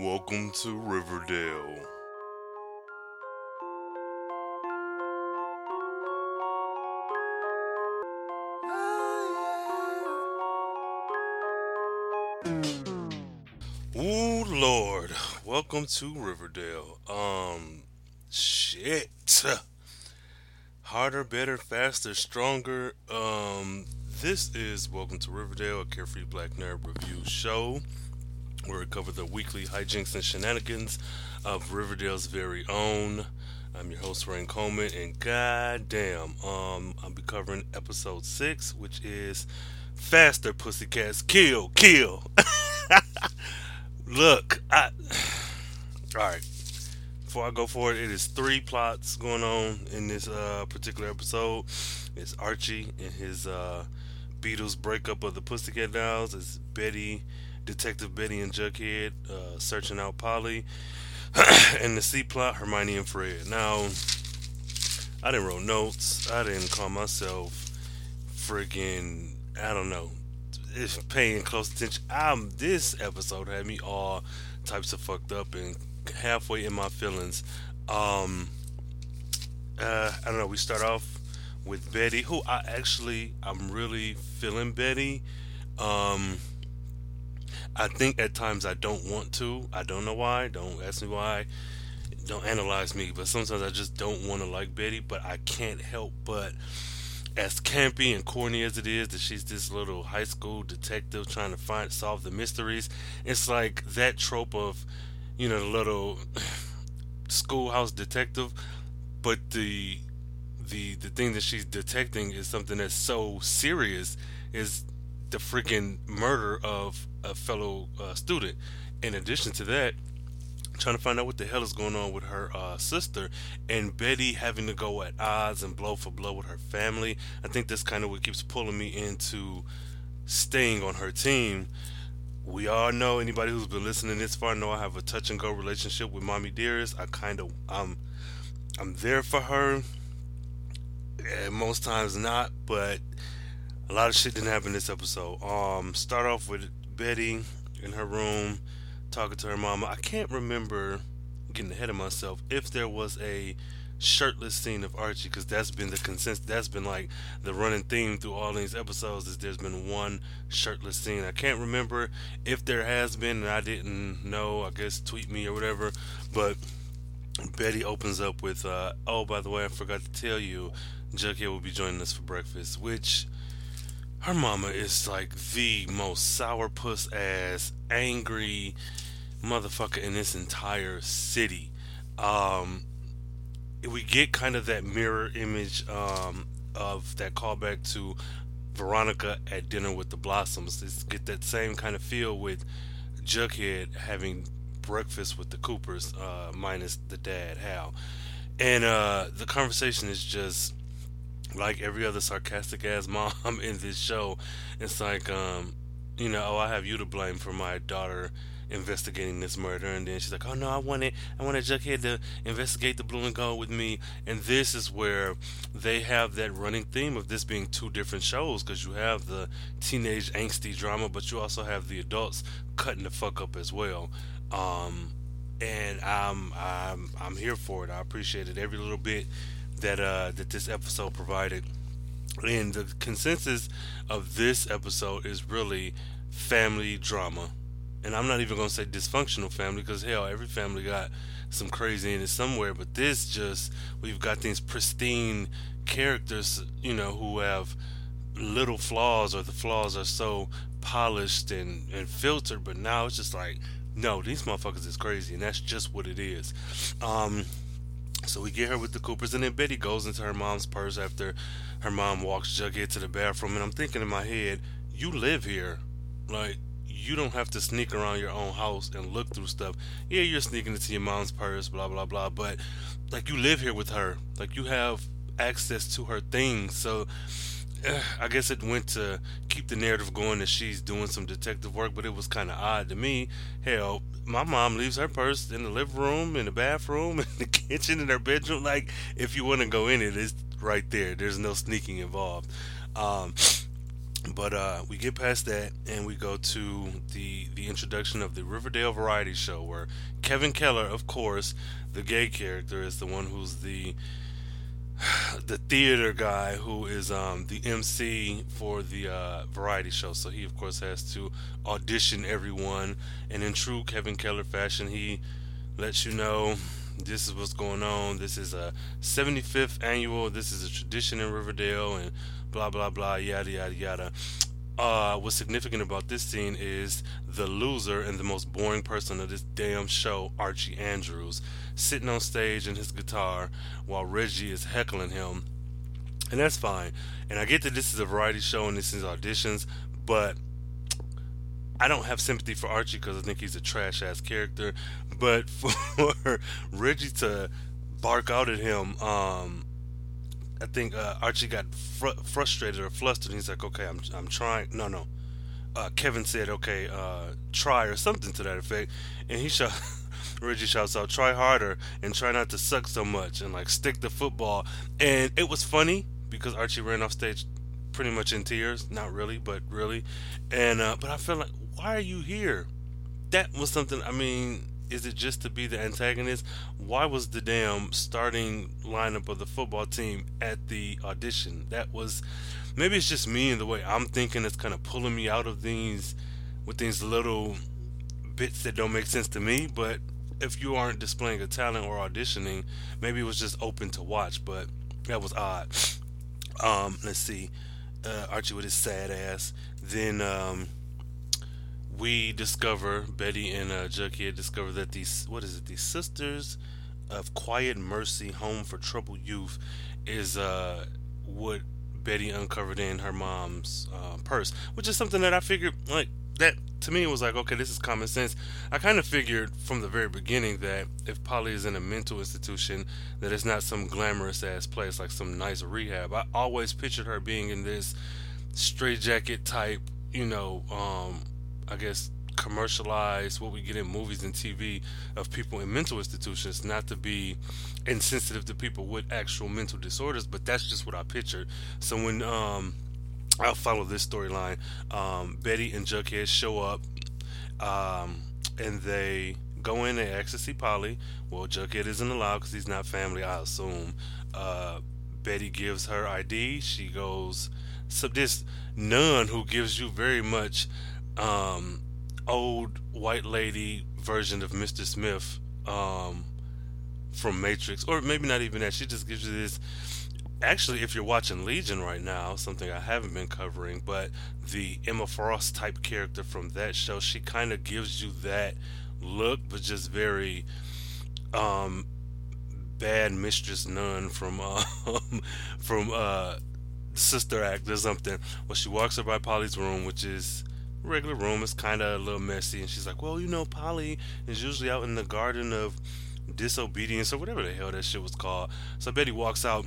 Welcome to Riverdale. Ooh Lord, welcome to Riverdale. Um, shit. Harder, better, faster, stronger. Um, this is Welcome to Riverdale, a carefree black nerd review show where we cover the weekly hijinks and shenanigans of Riverdale's very own. I'm your host Rain Coleman, and goddamn, um, I'll be covering episode six, which is Faster Pussycats Kill Kill. Look, I. All right. Before I go forward, it is three plots going on in this uh, particular episode. It's Archie and his uh, Beatles breakup of the Pussycat Dolls. It's Betty, Detective Betty and Jughead uh, searching out Polly. and the C plot, Hermione and Fred. Now, I didn't wrote notes. I didn't call myself friggin' I don't know, if paying close attention. Um, this episode had me all types of fucked up and halfway in my feelings. Um, uh, I don't know. We start off with Betty, who I actually I'm really feeling Betty. Um, I think at times I don't want to. I don't know why. Don't ask me why. Don't analyze me. But sometimes I just don't want to like Betty. But I can't help but as campy and corny as it is that she's this little high school detective trying to find solve the mysteries it's like that trope of you know the little schoolhouse detective but the the the thing that she's detecting is something that's so serious is the freaking murder of a fellow uh, student in addition to that trying to find out what the hell is going on with her uh, sister, and Betty having to go at odds and blow for blow with her family. I think that's kind of what keeps pulling me into staying on her team. We all know anybody who's been listening this far know I have a touch and go relationship with Mommy Dearest. I kind of I'm I'm there for her. And most times not, but a lot of shit didn't happen this episode. Um, start off with Betty in her room talking to her mama. I can't remember getting ahead of myself if there was a shirtless scene of Archie because that's been the consensus. That's been like the running theme through all these episodes. Is there's been one shirtless scene. I can't remember if there has been, and I didn't know. I guess tweet me or whatever. But Betty opens up with, uh, "Oh, by the way, I forgot to tell you, Jughead will be joining us for breakfast," which her mama is like the most sourpuss ass, angry motherfucker in this entire city. Um, we get kind of that mirror image um, of that callback to Veronica at dinner with the Blossoms. It's get that same kind of feel with Jughead having breakfast with the Coopers, uh, minus the dad Hal, and uh, the conversation is just like every other sarcastic ass mom in this show, it's like, um, you know, oh, I have you to blame for my daughter investigating this murder, and then she's like, oh no, I wanted, I wanted Jughead to investigate the blue and gold with me, and this is where they have that running theme of this being two different shows, because you have the teenage angsty drama, but you also have the adults cutting the fuck up as well. Um, and I'm, I'm, I'm here for it. I appreciate it every little bit that uh, that this episode provided. And the consensus of this episode is really family drama. And I'm not even going to say dysfunctional family because hell, every family got some crazy in it somewhere. But this just, we've got these pristine characters, you know, who have little flaws or the flaws are so polished and, and filtered. But now it's just like, no, these motherfuckers is crazy. And that's just what it is. Um, so we get her with the Coopers, and then Betty goes into her mom's purse after her mom walks Jughead to the bathroom. And I'm thinking in my head, you live here. Like, you don't have to sneak around your own house and look through stuff. Yeah, you're sneaking into your mom's purse, blah, blah, blah. But, like, you live here with her. Like, you have access to her things. So, I guess it went to keep the narrative going that she's doing some detective work, but it was kind of odd to me. Hell, my mom leaves her purse in the living room, in the bathroom, in the kitchen, in her bedroom. Like, if you want to go in it, it's right there. There's no sneaking involved. Um, But uh, we get past that and we go to the the introduction of the Riverdale Variety Show, where Kevin Keller, of course, the gay character, is the one who's the the theater guy who is um, the MC for the uh, variety show. So he, of course, has to audition everyone. And in true Kevin Keller fashion, he lets you know this is what's going on. This is a 75th annual. This is a tradition in Riverdale, and blah blah blah, yada yada yada. Uh, what's significant about this scene is the loser and the most boring person of this damn show, Archie Andrews, sitting on stage in his guitar while Reggie is heckling him. And that's fine. And I get that this is a variety show and this is auditions, but I don't have sympathy for Archie because I think he's a trash ass character. But for Reggie to bark out at him, um, I think uh, Archie got fr- frustrated or flustered. He's like, "Okay, I'm I'm trying." No, no. Uh, Kevin said, "Okay, uh, try" or something to that effect, and he shot. Reggie shouts out, "Try harder and try not to suck so much and like stick the football." And it was funny because Archie ran off stage pretty much in tears. Not really, but really. And uh, but I felt like, why are you here? That was something. I mean, is it just to be the antagonist? Why was the damn starting lineup of the football team at the audition? That was maybe it's just me and the way I'm thinking that's kind of pulling me out of these with these little bits that don't make sense to me. But if you aren't displaying a talent or auditioning, maybe it was just open to watch. But that was odd. Um, let's see, uh, Archie with his sad ass. Then um, we discover Betty and uh, Jughead discover that these what is it? These sisters of Quiet Mercy Home for Troubled Youth is uh, what Betty uncovered in her mom's uh, purse, which is something that I figured like that to me was like okay this is common sense. I kind of figured from the very beginning that if polly is in a mental institution that it's not some glamorous ass place like some nice rehab. I always pictured her being in this straitjacket type you know um i guess commercialized what we get in movies and tv of people in mental institutions not to be insensitive to people with actual mental disorders but that's just what i pictured. So when um I'll follow this storyline. Um, Betty and Jughead show up, um, and they go in and ask to see Polly. Well, Jughead isn't allowed because he's not family, I assume. Uh, Betty gives her ID. She goes. So this nun who gives you very much um, old white lady version of Mr. Smith um, from Matrix, or maybe not even that. She just gives you this actually, if you're watching Legion right now, something I haven't been covering, but the Emma Frost type character from that show, she kind of gives you that look, but just very um, bad mistress nun from uh, from uh, Sister Act or something. Well, she walks up by Polly's room, which is regular room. It's kind of a little messy, and she's like, "Well, you know, Polly is usually out in the garden of." disobedience or whatever the hell that shit was called. So Betty walks out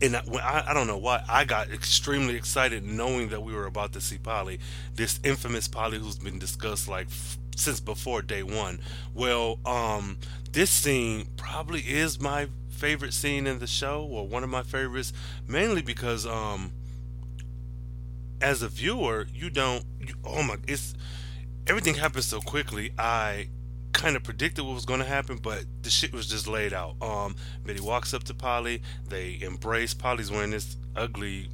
and I, I, don't know why I got extremely excited knowing that we were about to see Polly, this infamous Polly who's been discussed like f- since before day one. Well, um, this scene probably is my favorite scene in the show, or one of my favorites, mainly because um, as a viewer, you don't. You, oh my, it's everything happens so quickly. I kind of predicted what was going to happen, but the shit was just laid out. Um, Betty walks up to Polly. They embrace. Polly's wearing this ugly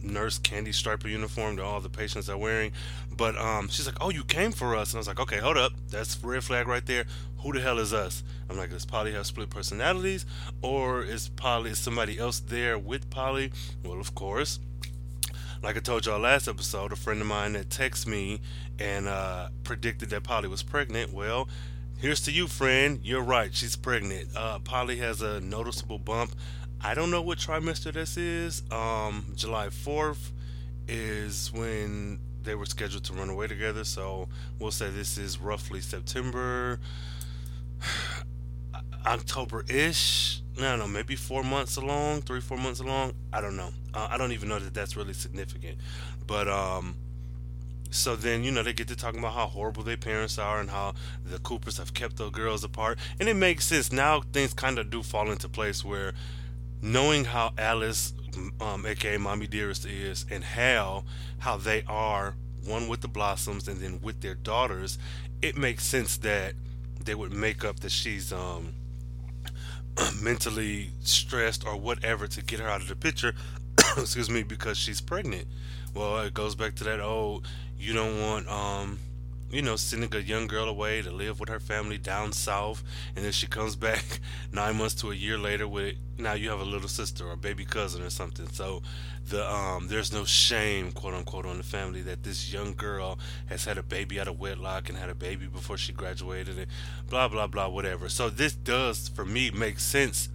nurse candy striper uniform that all the patients are wearing. But um, she's like, "Oh, you came for us," and I was like, "Okay, hold up, that's red flag right there. Who the hell is us?" I'm like, "Does Polly have split personalities, or is Polly is somebody else there with Polly?" Well, of course, like I told y'all last episode, a friend of mine that texted me and uh, predicted that Polly was pregnant. Well, here's to you, friend. You're right. She's pregnant. Uh, Polly has a noticeable bump. I don't know what trimester this is. Um, July 4th is when they were scheduled to run away together. So we'll say this is roughly September, October ish. I don't know, maybe four months along, three, four months along. I don't know. Uh, I don't even know that that's really significant. But, um, so then, you know, they get to talking about how horrible their parents are and how the Coopers have kept the girls apart. And it makes sense. Now things kind of do fall into place where knowing how Alice, um, aka Mommy Dearest, is, and how how they are one with the Blossoms and then with their daughters, it makes sense that they would make up that she's um, mentally stressed or whatever to get her out of the picture. excuse me, because she's pregnant. Well, it goes back to that old you don't want um you know, sending a young girl away to live with her family down south, and then she comes back nine months to a year later with now you have a little sister or baby cousin or something. So the um, there's no shame, quote unquote, on the family that this young girl has had a baby out of wedlock and had a baby before she graduated, and blah blah blah, whatever. So this does, for me, make sense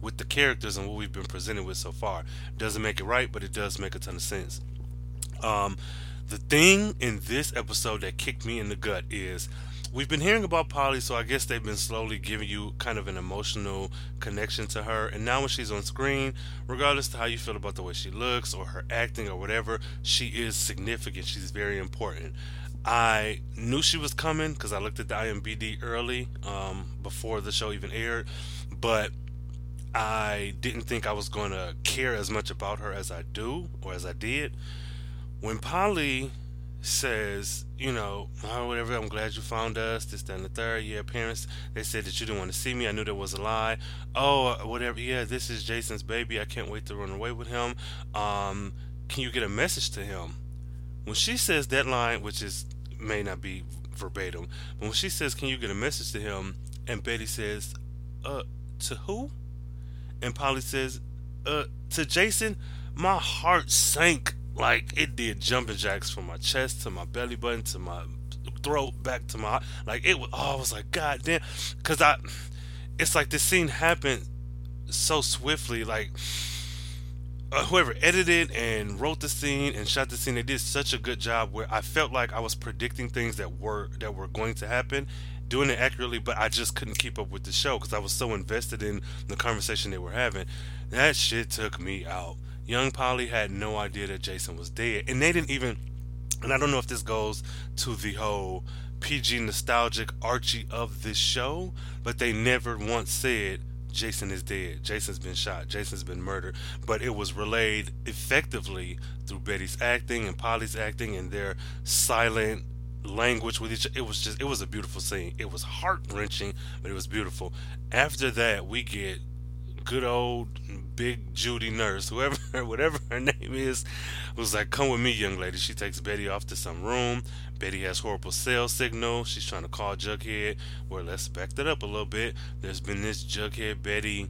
with the characters and what we've been presented with so far. Doesn't make it right, but it does make a ton of sense. Um, the thing in this episode that kicked me in the gut is we've been hearing about Polly, so I guess they've been slowly giving you kind of an emotional connection to her. And now when she's on screen, regardless to how you feel about the way she looks or her acting or whatever, she is significant. She's very important. I knew she was coming because I looked at the IMBD early um, before the show even aired, but I didn't think I was going to care as much about her as I do or as I did when Polly says, you know, oh, whatever, I'm glad you found us, this, that, and the third. Yeah, parents, they said that you didn't want to see me. I knew there was a lie. Oh, uh, whatever. Yeah, this is Jason's baby. I can't wait to run away with him. Um, can you get a message to him? When she says that line, which is may not be verbatim, but when she says, "Can you get a message to him?" and Betty says, "Uh, to who?" And Polly says, "Uh, to Jason," my heart sank. Like it did jumping jacks from my chest to my belly button to my throat back to my like it was oh I was like god damn because I it's like this scene happened so swiftly like uh, whoever edited and wrote the scene and shot the scene they did such a good job where I felt like I was predicting things that were that were going to happen doing it accurately but I just couldn't keep up with the show because I was so invested in the conversation they were having that shit took me out young Polly had no idea that Jason was dead. And they didn't even, and I don't know if this goes to the whole PG nostalgic Archie of this show, but they never once said Jason is dead. Jason's been shot. Jason's been murdered. But it was relayed effectively through Betty's acting and Polly's acting and their silent language with each it was just it was a beautiful scene it was heart wrenching but it was beautiful after that we get good old big Judy nurse, whoever, whatever her name is, was like, "Come with me, young lady." She takes Betty off to some room. Betty has horrible cell signal. She's trying to call Jughead. Well, let's back that up a little bit. There's been this Jughead Betty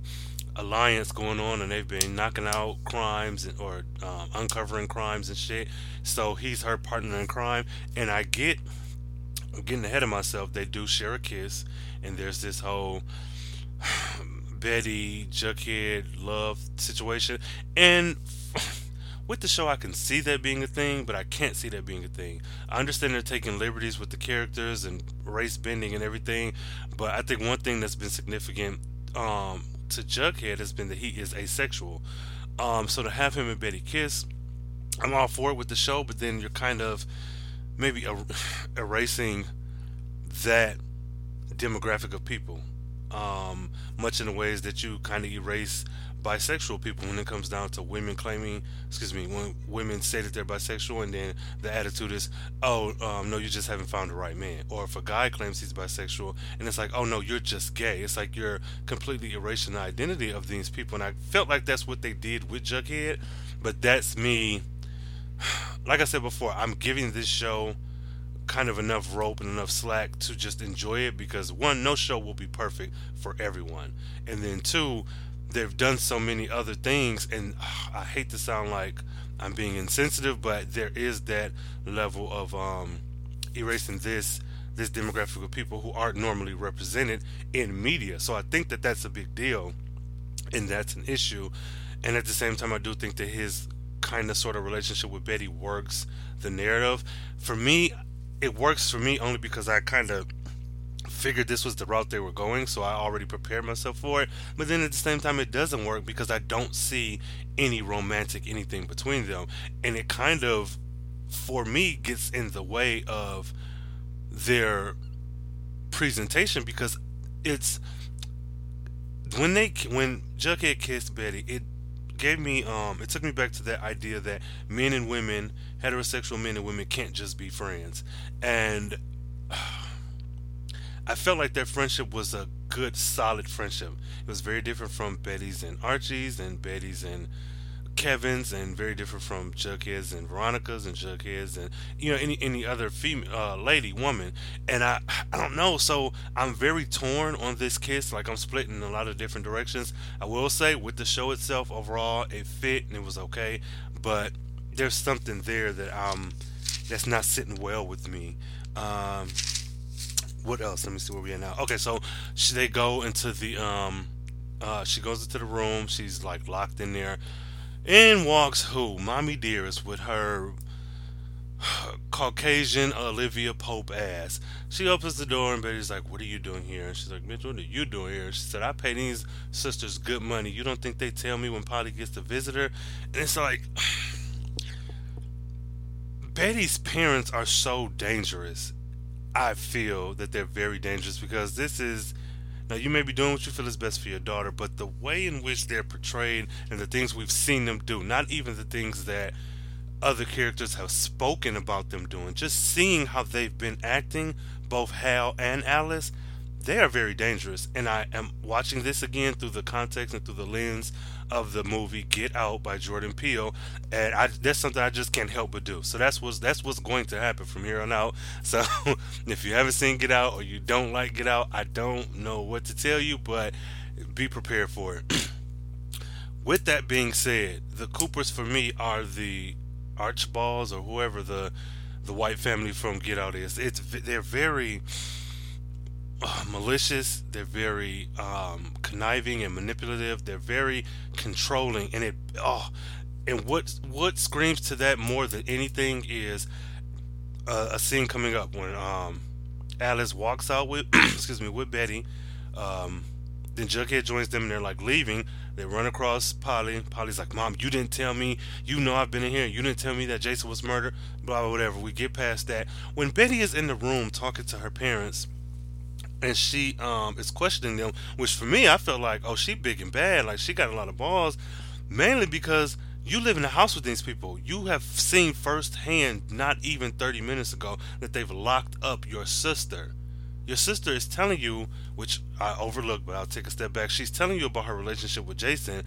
alliance going on, and they've been knocking out crimes or um, uncovering crimes and shit. So he's her partner in crime, and I get. I'm getting ahead of myself. They do share a kiss, and there's this whole Betty, Jughead, love situation. And with the show, I can see that being a thing, but I can't see that being a thing. I understand they're taking liberties with the characters and race bending and everything, but I think one thing that's been significant um, to Jughead has been that he is asexual. Um, so to have him and Betty kiss, I'm all for it with the show, but then you're kind of maybe er- erasing that demographic of people um, much in the ways that you kind of erase bisexual people when it comes down to women claiming, excuse me, when women say that they're bisexual, and then the attitude is, oh, um, no, you just haven't found the right man. Or if a guy claims he's bisexual, and it's like, oh, no, you're just gay. It's like you're completely erasing the identity of these people. And I felt like that's what they did with Jughead, but that's me. Like I said before, I'm giving this show kind of enough rope and enough slack to just enjoy it because one, no show will be perfect for everyone, and then two, they've done so many other things, and uh, I hate to sound like I'm being insensitive, but there is that level of um, erasing this this demographic of people who aren't normally represented in media. So I think that that's a big deal, and that's an issue. And at the same time, I do think that his kind of sort of relationship with Betty works the narrative. For me, it works for me only because I kind of figured this was the route they were going, so I already prepared myself for it. But then at the same time, it doesn't work because I don't see any romantic anything between them, and it kind of, for me, gets in the way of their presentation because it's when they when Jughead kissed Betty, it gave me um it took me back to that idea that men and women, heterosexual men and women can't just be friends. And I felt like that friendship was a good solid friendship. It was very different from Betty's and Archie's and Betty's and Kevin's and very different from Jughead's and Veronica's and Jughead's and you know any any other female uh, lady woman. And I I don't know. So I'm very torn on this kiss. Like I'm splitting in a lot of different directions. I will say with the show itself overall it fit and it was okay. But there's something there that um that's not sitting well with me. Um what else let me see where we are now okay so they go into the um uh she goes into the room she's like locked in there in walks who? Mommy Dearest with her Caucasian Olivia Pope ass. She opens the door and Betty's like, What are you doing here? And she's like, Bitch, what are you doing here? She said, I pay these sisters good money. You don't think they tell me when Polly gets to visit her? And it's like Betty's parents are so dangerous. I feel that they're very dangerous because this is now, you may be doing what you feel is best for your daughter, but the way in which they're portrayed and the things we've seen them do, not even the things that other characters have spoken about them doing, just seeing how they've been acting, both Hal and Alice, they are very dangerous. And I am watching this again through the context and through the lens of the movie Get Out by Jordan Peele, and I, that's something I just can't help but do. So that's what's that's what's going to happen from here on out. So if you haven't seen Get Out or you don't like Get Out, I don't know what to tell you, but be prepared for it. With that being said, the Coopers for me are the Archbalds or whoever the the white family from Get Out is. It's they're very uh, malicious. They're very um, conniving and manipulative. They're very controlling, and it oh, and what what screams to that more than anything is a scene coming up when um, Alice walks out with excuse me with Betty. Um, then Jughead joins them, and they're like leaving. They run across Polly. Polly's like, "Mom, you didn't tell me. You know I've been in here. You didn't tell me that Jason was murdered." Blah blah whatever. We get past that. When Betty is in the room talking to her parents and she um is questioning them, which for me I felt like, oh, she big and bad, like she got a lot of balls, mainly because you live in a house with these people. You have seen firsthand, not even 30 minutes ago, that they've locked up your sister. Your sister is telling you, which I overlooked, but I'll take a step back. She's telling you about her relationship with Jason.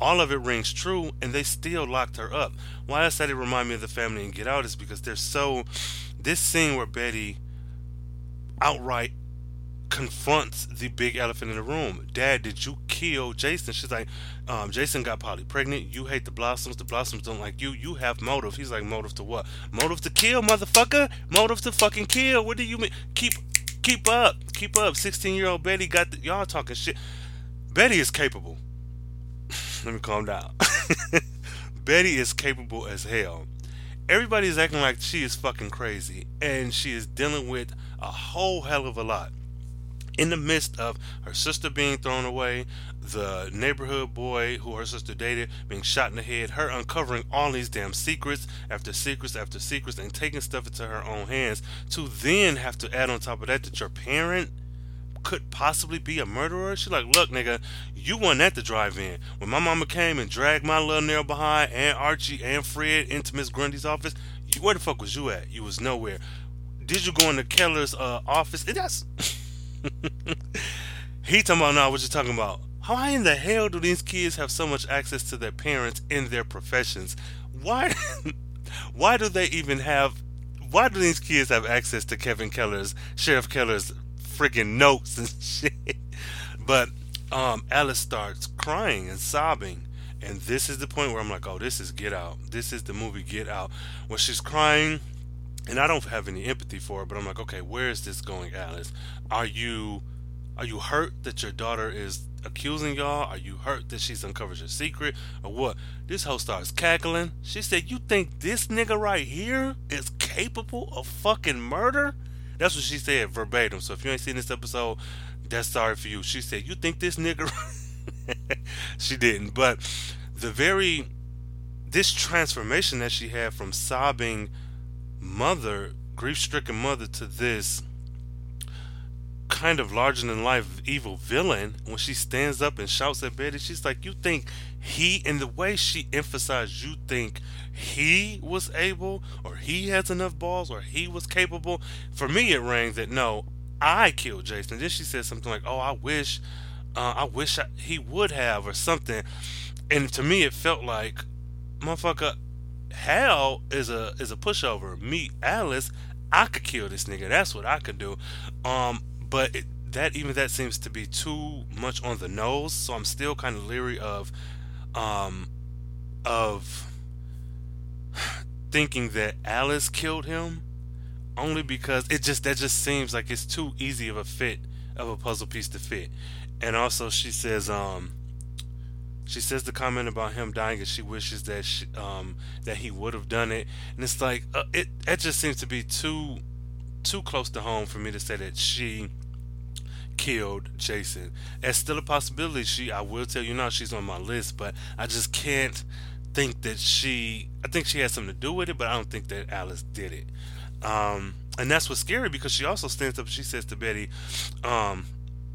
All of it rings true, and they still locked her up. Why I said it remind me of the family and Get Out is because they're so. This scene where Betty outright confronts the big elephant in the room. Dad, did you kill Jason? She's like, um, Jason got Polly pregnant. You hate the Blossoms. The Blossoms don't like you. You have motive. He's like, motive to what? Motive to kill, motherfucker. Motive to fucking kill. What do you mean? Keep, keep up, keep up. Sixteen-year-old Betty got the, y'all talking shit. Betty is capable. Let me calm down. Betty is capable as hell. Everybody is acting like she is fucking crazy, and she is dealing with a whole hell of a lot in the midst of her sister being thrown away, the neighborhood boy who her sister dated being shot in the head, her uncovering all these damn secrets after secrets after secrets and taking stuff into her own hands, to then have to add on top of that that your parent could possibly be a murderer. She's like, look, nigga, you weren't at the drive-in. When my mama came and dragged my little nail behind and Archie and Fred into Miss Grundy's office, where the fuck was you at? You was nowhere. Did you go into Keller's uh, office? And that's he talking about now what you talking about. How in the hell do these kids have so much access to their parents in their professions? Why why do they even have why do these kids have access to Kevin Keller's Sheriff Keller's freaking notes and shit? But um, Alice starts crying and sobbing. And this is the point where I'm like, oh, this is Get Out. This is the movie Get Out. When she's crying and I don't have any empathy for it, but I'm like, okay, where is this going, Alice? Are you are you hurt that your daughter is accusing y'all? Are you hurt that she's uncovered your secret? Or what? This hoe starts cackling. She said, You think this nigga right here is capable of fucking murder? That's what she said verbatim. So if you ain't seen this episode, that's sorry for you. She said, You think this nigga she didn't. But the very this transformation that she had from sobbing mother, grief stricken mother, to this kind of larger than life evil villain when she stands up and shouts at Betty. She's like, You think he, and the way she emphasized, you think he was able, or he has enough balls, or he was capable. For me, it rang that no, I killed Jason. Then she said something like, Oh, I wish, uh, I wish I, he would have, or something. And to me, it felt like, motherfucker, Hal is a is a pushover. Me, Alice, I could kill this nigga. That's what I could do. Um, but it, that even that seems to be too much on the nose. So I'm still kind of leery of, um, of thinking that Alice killed him, only because it just that just seems like it's too easy of a fit of a puzzle piece to fit. And also, she says, um, she says the comment about him dying, and she wishes that she, um, that he would have done it. And it's like uh, it. It just seems to be too too close to home for me to say that she killed Jason. It's still a possibility. She, I will tell you now, she's on my list, but I just can't think that she. I think she has something to do with it, but I don't think that Alice did it. Um, and that's what's scary because she also stands up. She says to Betty, um,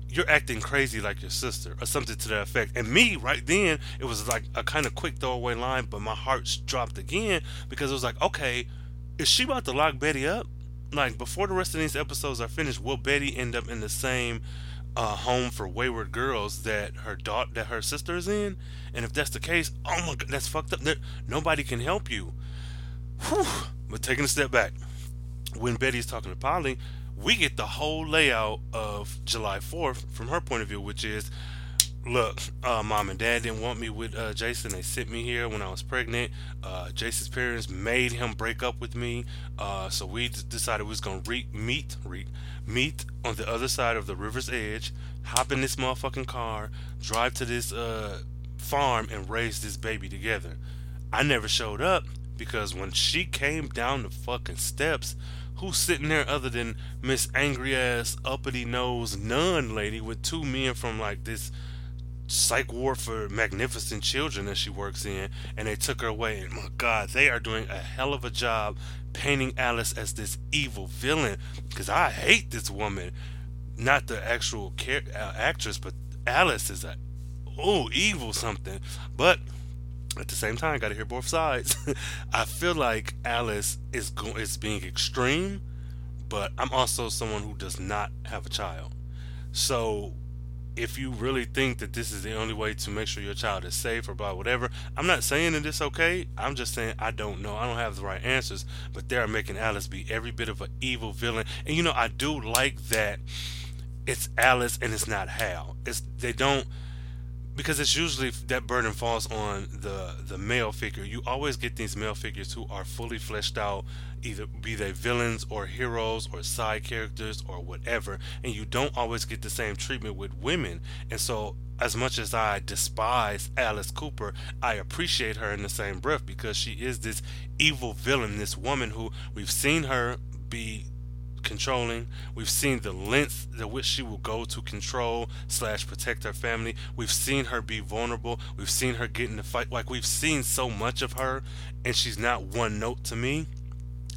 "You're acting crazy like your sister," or something to that effect. And me, right then, it was like a kind of quick throwaway line, but my heart dropped again because it was like, okay, is she about to lock Betty up? like before the rest of these episodes are finished, will Betty end up in the same uh, home for wayward girls that her daughter, that her sister is in? And if that's the case, oh my god, that's fucked up. There, nobody can help you. Whew. But taking a step back, when Betty's talking to Polly, we get the whole layout of July 4th from her point of view, which is look, uh, mom and dad didn't want me with uh, Jason. They sent me here when I was pregnant. Uh, Jason's parents made him break up with me. Uh, so we decided we was gonna re- meet, re- meet on the other side of the river's edge, hop in this motherfucking car, drive to this uh, farm, and raise this baby together. I never showed up because when she came down the fucking steps, who's sitting there other than Miss angry ass uppity nose nun lady with two men from like this psych ward for magnificent children that she works in, and they took her away. And my God, they are doing a hell of a job painting Alice as this evil villain. Because I hate this woman, not the actual uh, actress, but Alice is a oh evil something. But at the same time, got to hear both sides. I feel like Alice is go- is being extreme, but I'm also someone who does not have a child. So if you really think that this is the only way to make sure your child is safe or blah whatever, I'm not saying that it's okay. I'm just saying I don't know. I don't have the right answers. But they are making Alice be every bit of an evil villain. And you know, I do like that it's Alice and it's not Hal. It's they don't because it's usually that burden falls on the the male figure. You always get these male figures who are fully fleshed out, either be they villains or heroes or side characters or whatever, and you don't always get the same treatment with women. And so, as much as I despise Alice Cooper, I appreciate her in the same breath because she is this evil villain, this woman who we've seen her be controlling. We've seen the lengths to which she will go to control slash protect her family. We've seen her be vulnerable. We've seen her get in the fight. Like we've seen so much of her, and she's not one note to me.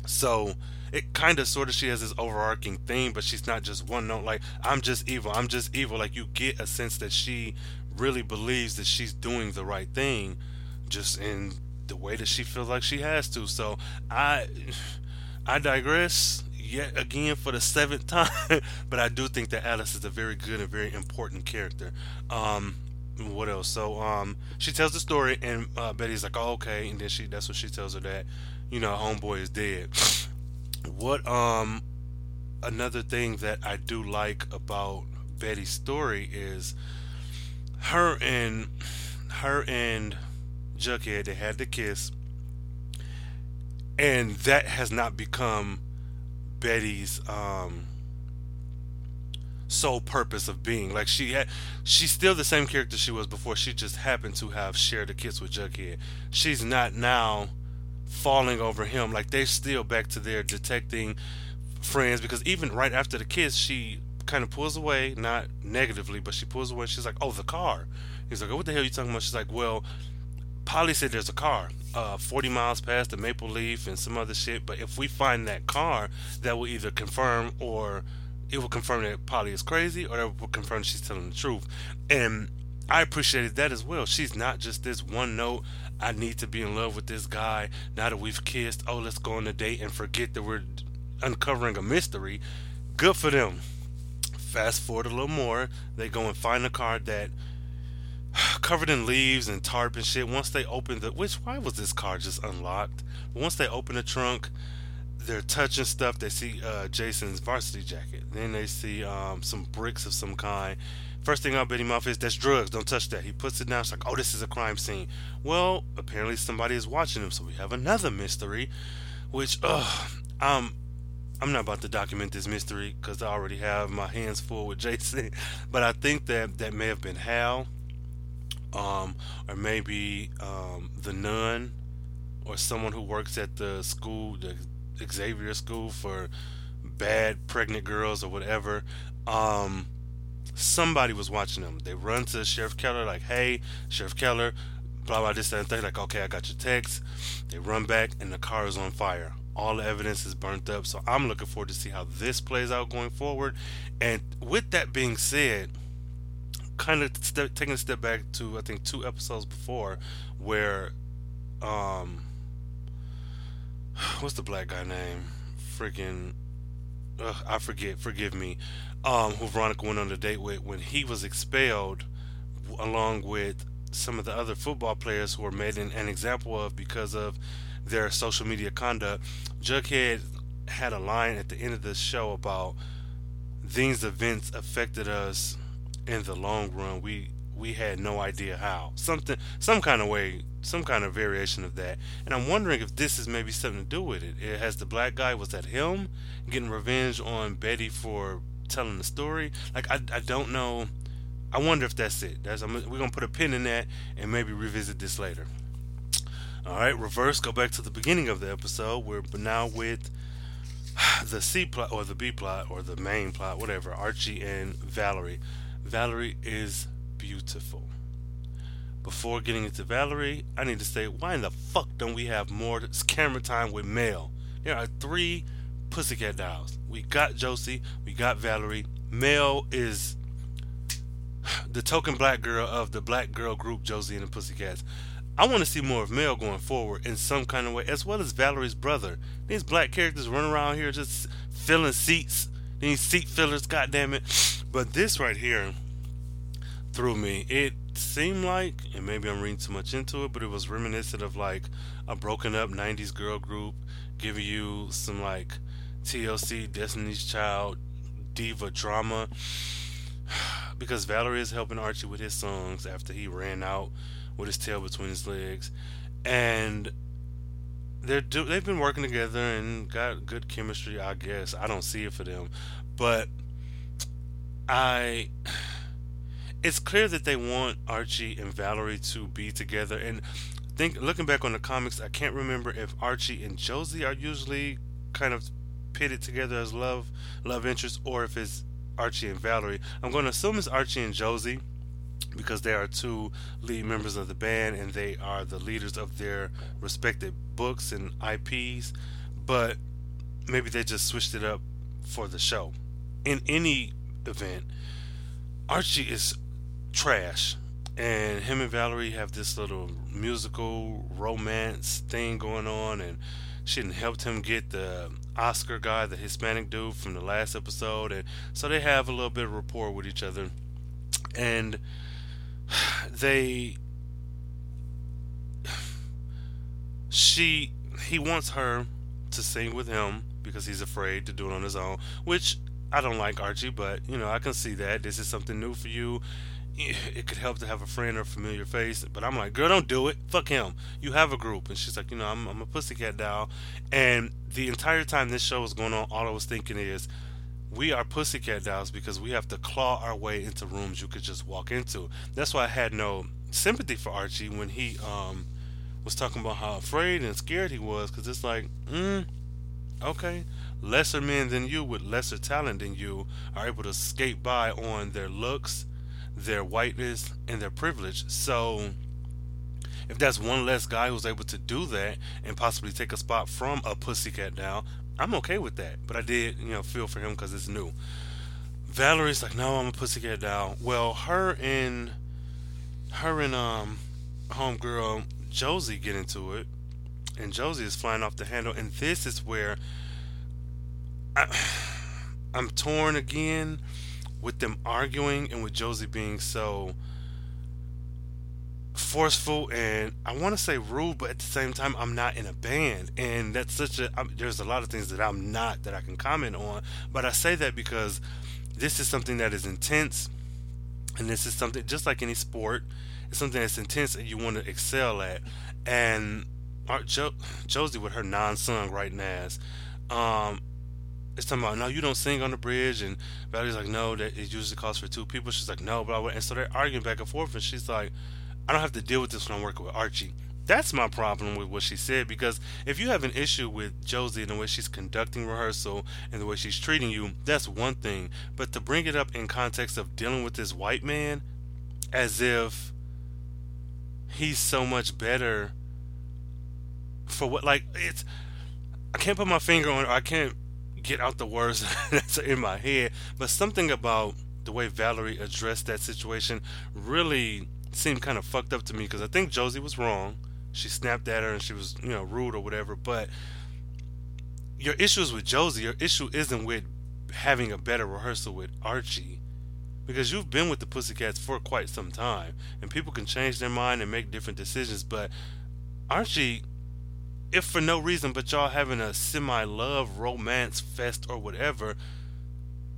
So it kind of sort of she has this overarching theme, but she's not just one note. Like I'm just evil. I'm just evil. Like you get a sense that she really believes that she's doing the right thing, just in the way that she feels like she has to. So I I digress yet again for the seventh time, but I do think that Alice is a very good and very important character. Um, what else? So um, she tells the story, and uh, Betty's like, "Oh, okay," and then she that's what she tells her that, you know, homeboy is dead. What um, another thing that I do like about Betty's story is her and her and Jughead they had the kiss, and that has not become Betty's um, sole purpose of being. Like she had, she's still the same character she was before. She just happened to have shared a kiss with Jughead. She's not now falling over him. Like they're still back to their detecting friends because even right after the kiss, she kind of pulls away, not negatively, but she pulls away. She's like, "Oh, the car." He's like, "Oh, "What the hell are you talking about?" She's like, "Well." Polly said there's a car uh, 40 miles past the Maple Leaf and some other shit. But if we find that car, that will either confirm or it will confirm that Polly is crazy, or it will confirm she's telling the truth. And I appreciated that as well. She's not just this one note. I need to be in love with this guy. Now that we've kissed, oh, let's go on a date and forget that we're uncovering a mystery. Good for them. Fast forward a little more, they go and find a car that covered in leaves and tarp and shit. Once they open the, which why was this car just unlocked? Once they open the trunk, they're touching stuff. They see uh, Jason's varsity jacket. Then they see um, some bricks of some kind. First thing I'll bet him off is that's drugs. Don't touch that. He puts it down. It's like, oh, this is a crime scene. Well, apparently somebody is watching him, so we have another mystery. Which, uh, um, I'm not about to document this mystery because I already have my hands full with Jason. But I think that that may have been Hal, um, or maybe um, the nun, or someone who works at the school, the Xavier School for bad pregnant girls or whatever. Um, somebody was watching them. They run to Sheriff Keller like, "Hey, Sheriff Keller, blah blah this and that." Like, "Okay, I got your text." They run back and the car is on fire. All the evidence is burnt up. So I'm looking forward to see how this plays out going forward. And with that being said, kind of step, taking a step back to I think two episodes before, where, um, what's the black guy name? Freaking, uh, I forget. Forgive me. Um, who Veronica went on a date with when he was expelled, along with some of the other football players who were made an, an example of because of their social media conduct. Jughead had a line at the end of the show about these events affected us in the long run. We we had no idea how. Something some kind of way some kind of variation of that. And I'm wondering if this is maybe something to do with it. it has the black guy was that him getting revenge on Betty for telling the story? Like I, I don't know. I wonder if that's it. That's I'm, we're gonna put a pin in that and maybe revisit this later. All right, reverse. Go back to the beginning of the episode. We're now with the C plot or the B plot or the main plot, whatever. Archie and Valerie. Valerie is beautiful. Before getting into Valerie, I need to say, why in the fuck don't we have more camera time with Mel? There are three Pussycat Dolls. We got Josie, we got Valerie. Mel is the token black girl of the black girl group Josie and the Pussycats. I want to see more of Mel going forward in some kind of way, as well as Valerie's brother. These black characters running around here just filling seats. These seat fillers, goddamn it. But this right here threw me. It seemed like, and maybe I'm reading too much into it, but it was reminiscent of like a broken up 90s girl group giving you some like TLC Destiny's Child diva drama because Valerie is helping Archie with his songs after he ran out with his tail between his legs, and they're do- they've been working together and got good chemistry. I guess I don't see it for them, but I it's clear that they want Archie and Valerie to be together. And think looking back on the comics, I can't remember if Archie and Josie are usually kind of pitted together as love love interests or if it's Archie and Valerie. I'm going to assume it's Archie and Josie because they are two lead members of the band and they are the leaders of their respective books and IPs. But maybe they just switched it up for the show. In any event, Archie is trash. And him and Valerie have this little musical romance thing going on, and she helped him get the Oscar guy, the Hispanic dude from the last episode, and so they have a little bit of rapport with each other. And they, she, he wants her to sing with him because he's afraid to do it on his own, which I don't like Archie, but you know I can see that this is something new for you it could help to have a friend or familiar face. But I'm like, girl, don't do it. Fuck him. You have a group. And she's like, you know, I'm, I'm a pussycat doll. And the entire time this show was going on, all I was thinking is, we are pussycat dolls because we have to claw our way into rooms you could just walk into. That's why I had no sympathy for Archie when he um, was talking about how afraid and scared he was. Because it's like, mm, okay. Lesser men than you with lesser talent than you are able to skate by on their looks their whiteness and their privilege. So if that's one less guy who's able to do that and possibly take a spot from a pussycat now, I'm okay with that. But I did, you know, feel for him because it's new. Valerie's like, no, I'm a pussycat doll. Well, her and her and um homegirl Josie get into it, and Josie is flying off the handle, and this is where I, I'm torn again with them arguing and with Josie being so forceful and I want to say rude, but at the same time, I'm not in a band, and that's such a. I'm, there's a lot of things that I'm not that I can comment on, but I say that because this is something that is intense, and this is something just like any sport, it's something that's intense and you want to excel at, and our jo- Josie with her non-sung right ass, um, it's talking about no, you don't sing on the bridge, and Valerie's like no, that it usually calls for two people. She's like no, blah blah, and so they're arguing back and forth, and she's like I don't have to deal with this when I'm working with Archie. That's my problem with what she said because if you have an issue with Josie and the way she's conducting rehearsal and the way she's treating you, that's one thing. But to bring it up in context of dealing with this white man as if he's so much better for what like it's I can't put my finger on I can't get out the words that's in my head, but something about the way Valerie addressed that situation really seemed kind of fucked up to me because I think Josie was wrong. She snapped at her and she was, you know, rude or whatever. But your issue is with Josie. Your issue isn't with having a better rehearsal with Archie because you've been with the Pussycats for quite some time and people can change their mind and make different decisions. But Archie, if for no reason but y'all having a semi love romance fest or whatever,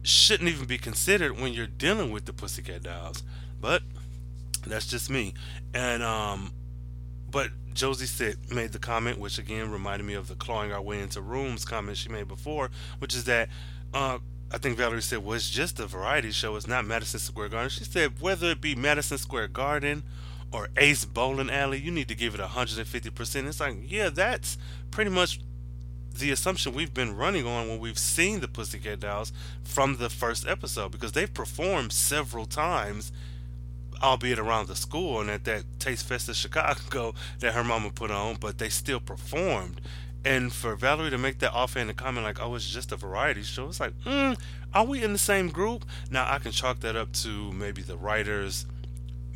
shouldn't even be considered when you're dealing with the Pussycat Dolls. But that's just me. And um, but Josie said made the comment, which again reminded me of the clawing our way into rooms comment she made before, which is that uh, I think Valerie said, "Well, it's just a variety show. It's not Madison Square Garden." She said, "Whether it be Madison Square Garden or Ace Bowling Alley, you need to give it 150 percent." It's like, yeah, that's pretty much the assumption we've been running on when we've seen the Pussycat Dolls from the first episode because they've performed several times albeit around the school and at that Taste Fest of Chicago that her mama put on, but they still performed. And for Valerie to make that offhanded comment like, "Oh, it's just a variety show," it's like, mm, are we in the same group? Now I can chalk that up to maybe the writers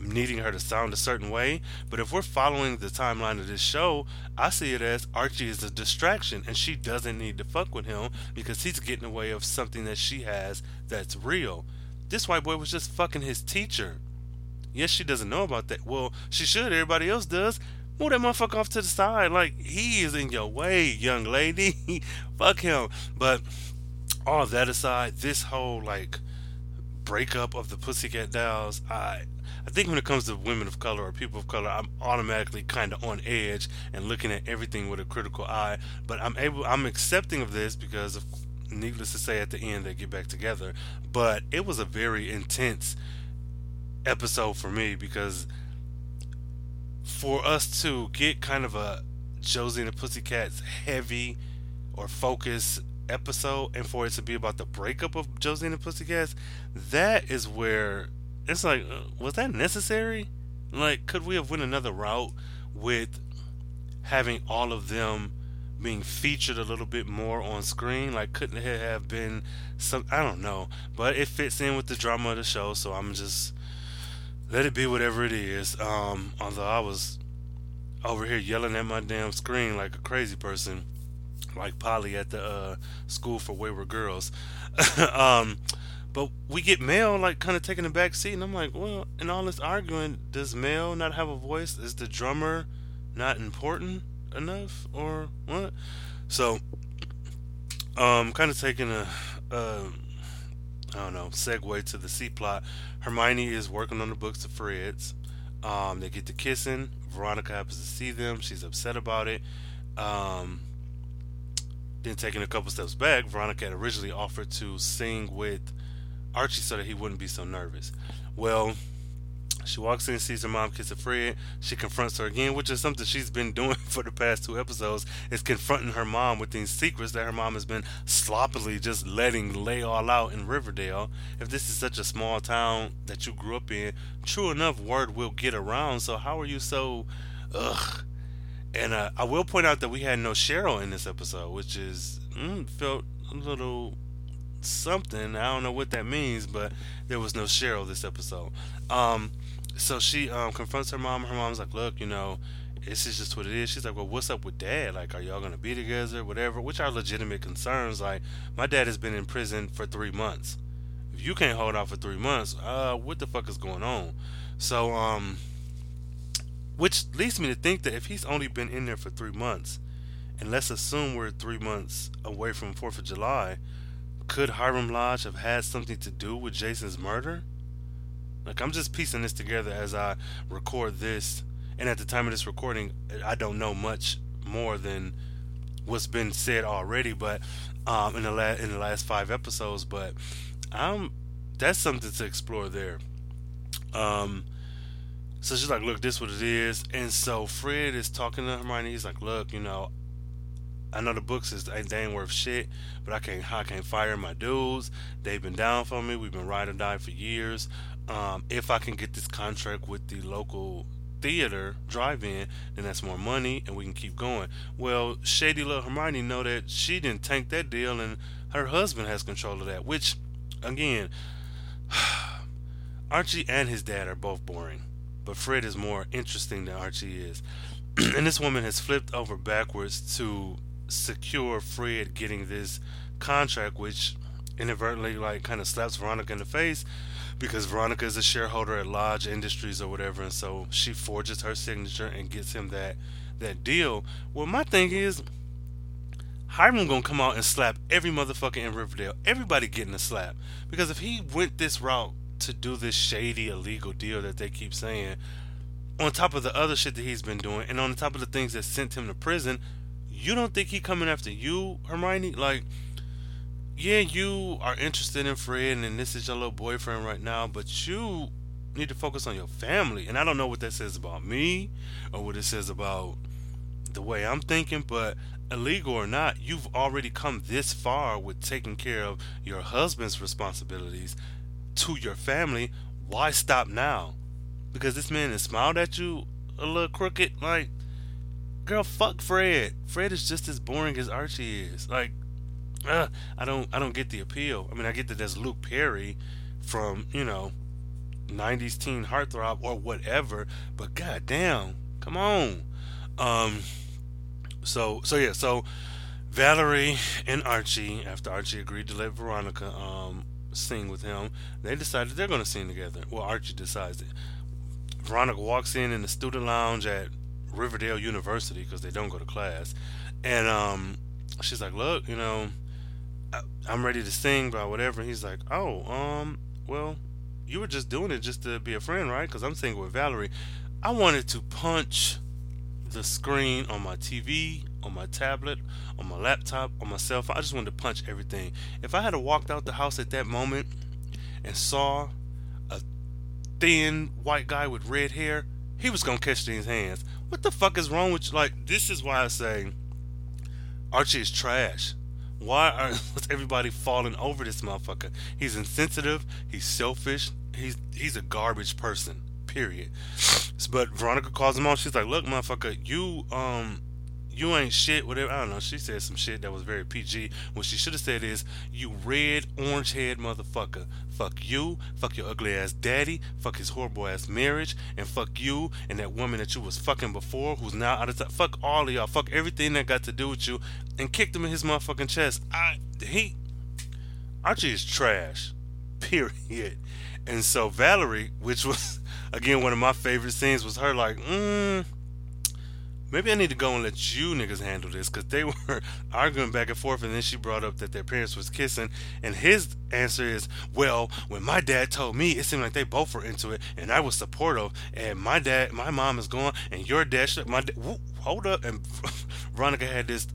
needing her to sound a certain way. But if we're following the timeline of this show, I see it as Archie is a distraction and she doesn't need to fuck with him because he's getting away of something that she has that's real. This white boy was just fucking his teacher. Yes, she doesn't know about that. Well, she should. Everybody else does. Move that motherfucker off to the side. Like, he is in your way, young lady. Fuck him. But all of that aside, this whole, like, breakup of the Pussycat Dolls, I. I think when it comes to women of color or people of color, I'm automatically kind of on edge and looking at everything with a critical eye. But I'm able, I'm accepting of this because, of, needless to say, at the end they get back together. But it was a very intense episode for me because for us to get kind of a Josie and the Pussycats heavy or focus episode and for it to be about the breakup of Josie and the Pussycats, that is where it's like, uh, was that necessary? Like, could we have went another route with having all of them being featured a little bit more on screen? Like, couldn't it have been some? I don't know, but it fits in with the drama of the show, so I'm just let it be whatever it is. Um, although I was over here yelling at my damn screen like a crazy person, like Polly at the uh, school for wayward girls. um, but we get Mel like kind of taking the back seat, and I'm like, well, in all this arguing, does Mel not have a voice? Is the drummer not important enough, or what? So, um, kind of taking a, a I don't know, segue to the C plot. Hermione is working on the books of Fred's. Um, they get to kissing. Veronica happens to see them. She's upset about it. Um, then taking a couple steps back, Veronica had originally offered to sing with Archie so that he wouldn't be so nervous. Well, she walks in, sees her mom kissing Fred. She confronts her again, which is something she's been doing for the past two episodes, is confronting her mom with these secrets that her mom has been sloppily just letting lay all out in Riverdale. If this is such a small town that you grew up in, true enough, word will get around. So how are you so, ugh? And uh, I will point out that we had no Cheryl in this episode, which is mm, felt a little something. I don't know what that means, but there was no Cheryl this episode. Um, so she um, confronts her mom. Her mom's like, "Look, you know, this is just what it is." She's like, "Well, what's up with dad? Like, are y'all gonna be together, whatever?" Which are legitimate concerns. Like, my dad has been in prison for three months. If you can't hold out for three months, uh, what the fuck is going on? So, um, which leads me to think that if he's only been in there for three months, and let's assume we're three months away from Fourth of July, could Hiram Lodge have had something to do with Jason's murder? Like I'm just piecing this together as I record this, and at the time of this recording, I don't know much more than what's been said already, but um, in the last in the last five episodes. But um, that's something to explore there. Um, so she's like, "Look, this what it is," and so Fred is talking to Hermione. He's like, "Look, you know, I know the books is they ain't worth shit, but I can't I can't fire my dudes. They've been down for me. We've been ride or die for years. Um, if I can get this contract with the local theater drive-in, then that's more money, and we can keep going. Well, shady little Hermione know that she didn't tank that deal, and her husband has control of that. Which, again, Archie and his dad are both boring, but Fred is more interesting than Archie is. and this woman has flipped over backwards to secure Fred getting this contract, which inadvertently like kind of slaps Veronica in the face because Veronica is a shareholder at Lodge Industries or whatever, and so she forges her signature and gets him that that deal. Well, my thing is, Hiram gonna come out and slap every motherfucker in Riverdale. Everybody getting a slap because if he went this route to do this shady illegal deal that they keep saying, on top of the other shit that he's been doing, and on top of the things that sent him to prison, you don't think he coming after you, Hermione? Like, yeah, you are interested in Fred, and this is your little boyfriend right now, but you need to focus on your family. And I don't know what that says about me or what it says about the way I'm thinking, but illegal or not, you've already come this far with taking care of your husband's responsibilities to your family. Why stop now? Because this man has smiled at you a little crooked. Like, girl, fuck Fred. Fred is just as boring as Archie is. Like, uh, I don't, I don't get the appeal. I mean, I get that there's Luke Perry from, you know, '90s teen heartthrob or whatever, but goddamn, come on. Um, so, so yeah, so Valerie and Archie, after Archie agreed to let Veronica um sing with him, they decided they're to sing together. Well, Archie decides it. Veronica walks in in the student lounge at Riverdale University because they don't go to class, and um, she's like, "Look, you know, I, I'm ready to sing, but whatever." And He's like, "Oh, um, well, you were just doing it just to be a friend, right? Because I'm singing with Valerie. I wanted to punch the screen on my TV, on my tablet, on my laptop, on my cell phone. I just wanted to punch everything. If I had walked out the house at that moment and saw a thin white guy with red hair, he was gonna catch in his hands. What the fuck is wrong with you? Like, this is why I say Archie is trash. Why are everybody falling over this motherfucker? He's insensitive. He's selfish. He's he's a garbage person. Period. But Veronica calls him on. She's like, "Look, motherfucker, you um you ain't shit, whatever. I don't know. She said some shit that was very PG. What she should have said is, you red, orange head motherfucker. Fuck you. Fuck your ugly ass daddy. Fuck his horrible ass marriage. And fuck you and that woman that you was fucking before who's now out of time. Fuck all of y'all. Fuck everything that got to do with you. And kicked him in his motherfucking chest. I, he, Archie is trash. Period. And so Valerie, which was, again, one of my favorite scenes, was her like, mmm maybe I need to go and let you niggas handle this because they were arguing back and forth, and then she brought up that their parents was kissing, and his answer is, well, when my dad told me, it seemed like they both were into it, and I was supportive, and my dad, my mom is gone, and your dad, my dad, hold up, and Veronica had this.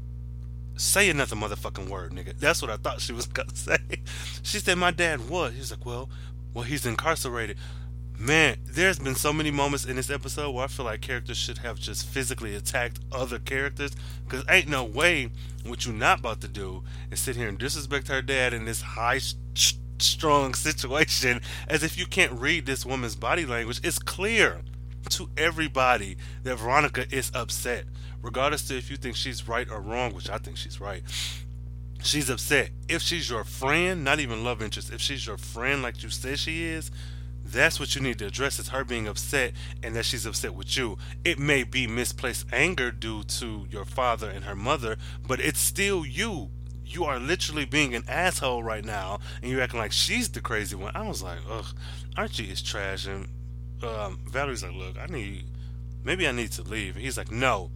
Say another motherfucking word, nigga. That's what I thought she was gonna say. She said, "My dad what?" He's like, "Well, well, he's incarcerated." Man, there's been so many moments in this episode where I feel like characters should have just physically attacked other characters. Because ain't no way what you're not about to do is sit here and disrespect her dad in this high, strong situation as if you can't read this woman's body language. It's clear to everybody that Veronica is upset, regardless to if you think she's right or wrong, which I think she's right. she's upset. If she's your friend, not even love interest, if she's your friend like you say she is, that's what you need to address is her being upset and that she's upset with you. It may be misplaced anger due to your father and her mother, but it's still you. You are literally being an asshole right now, and you're acting like she's the crazy one. I was like, ugh, Archie is trash, and um, Valerie's like, look, I need, maybe I need to leave. And he's like, no,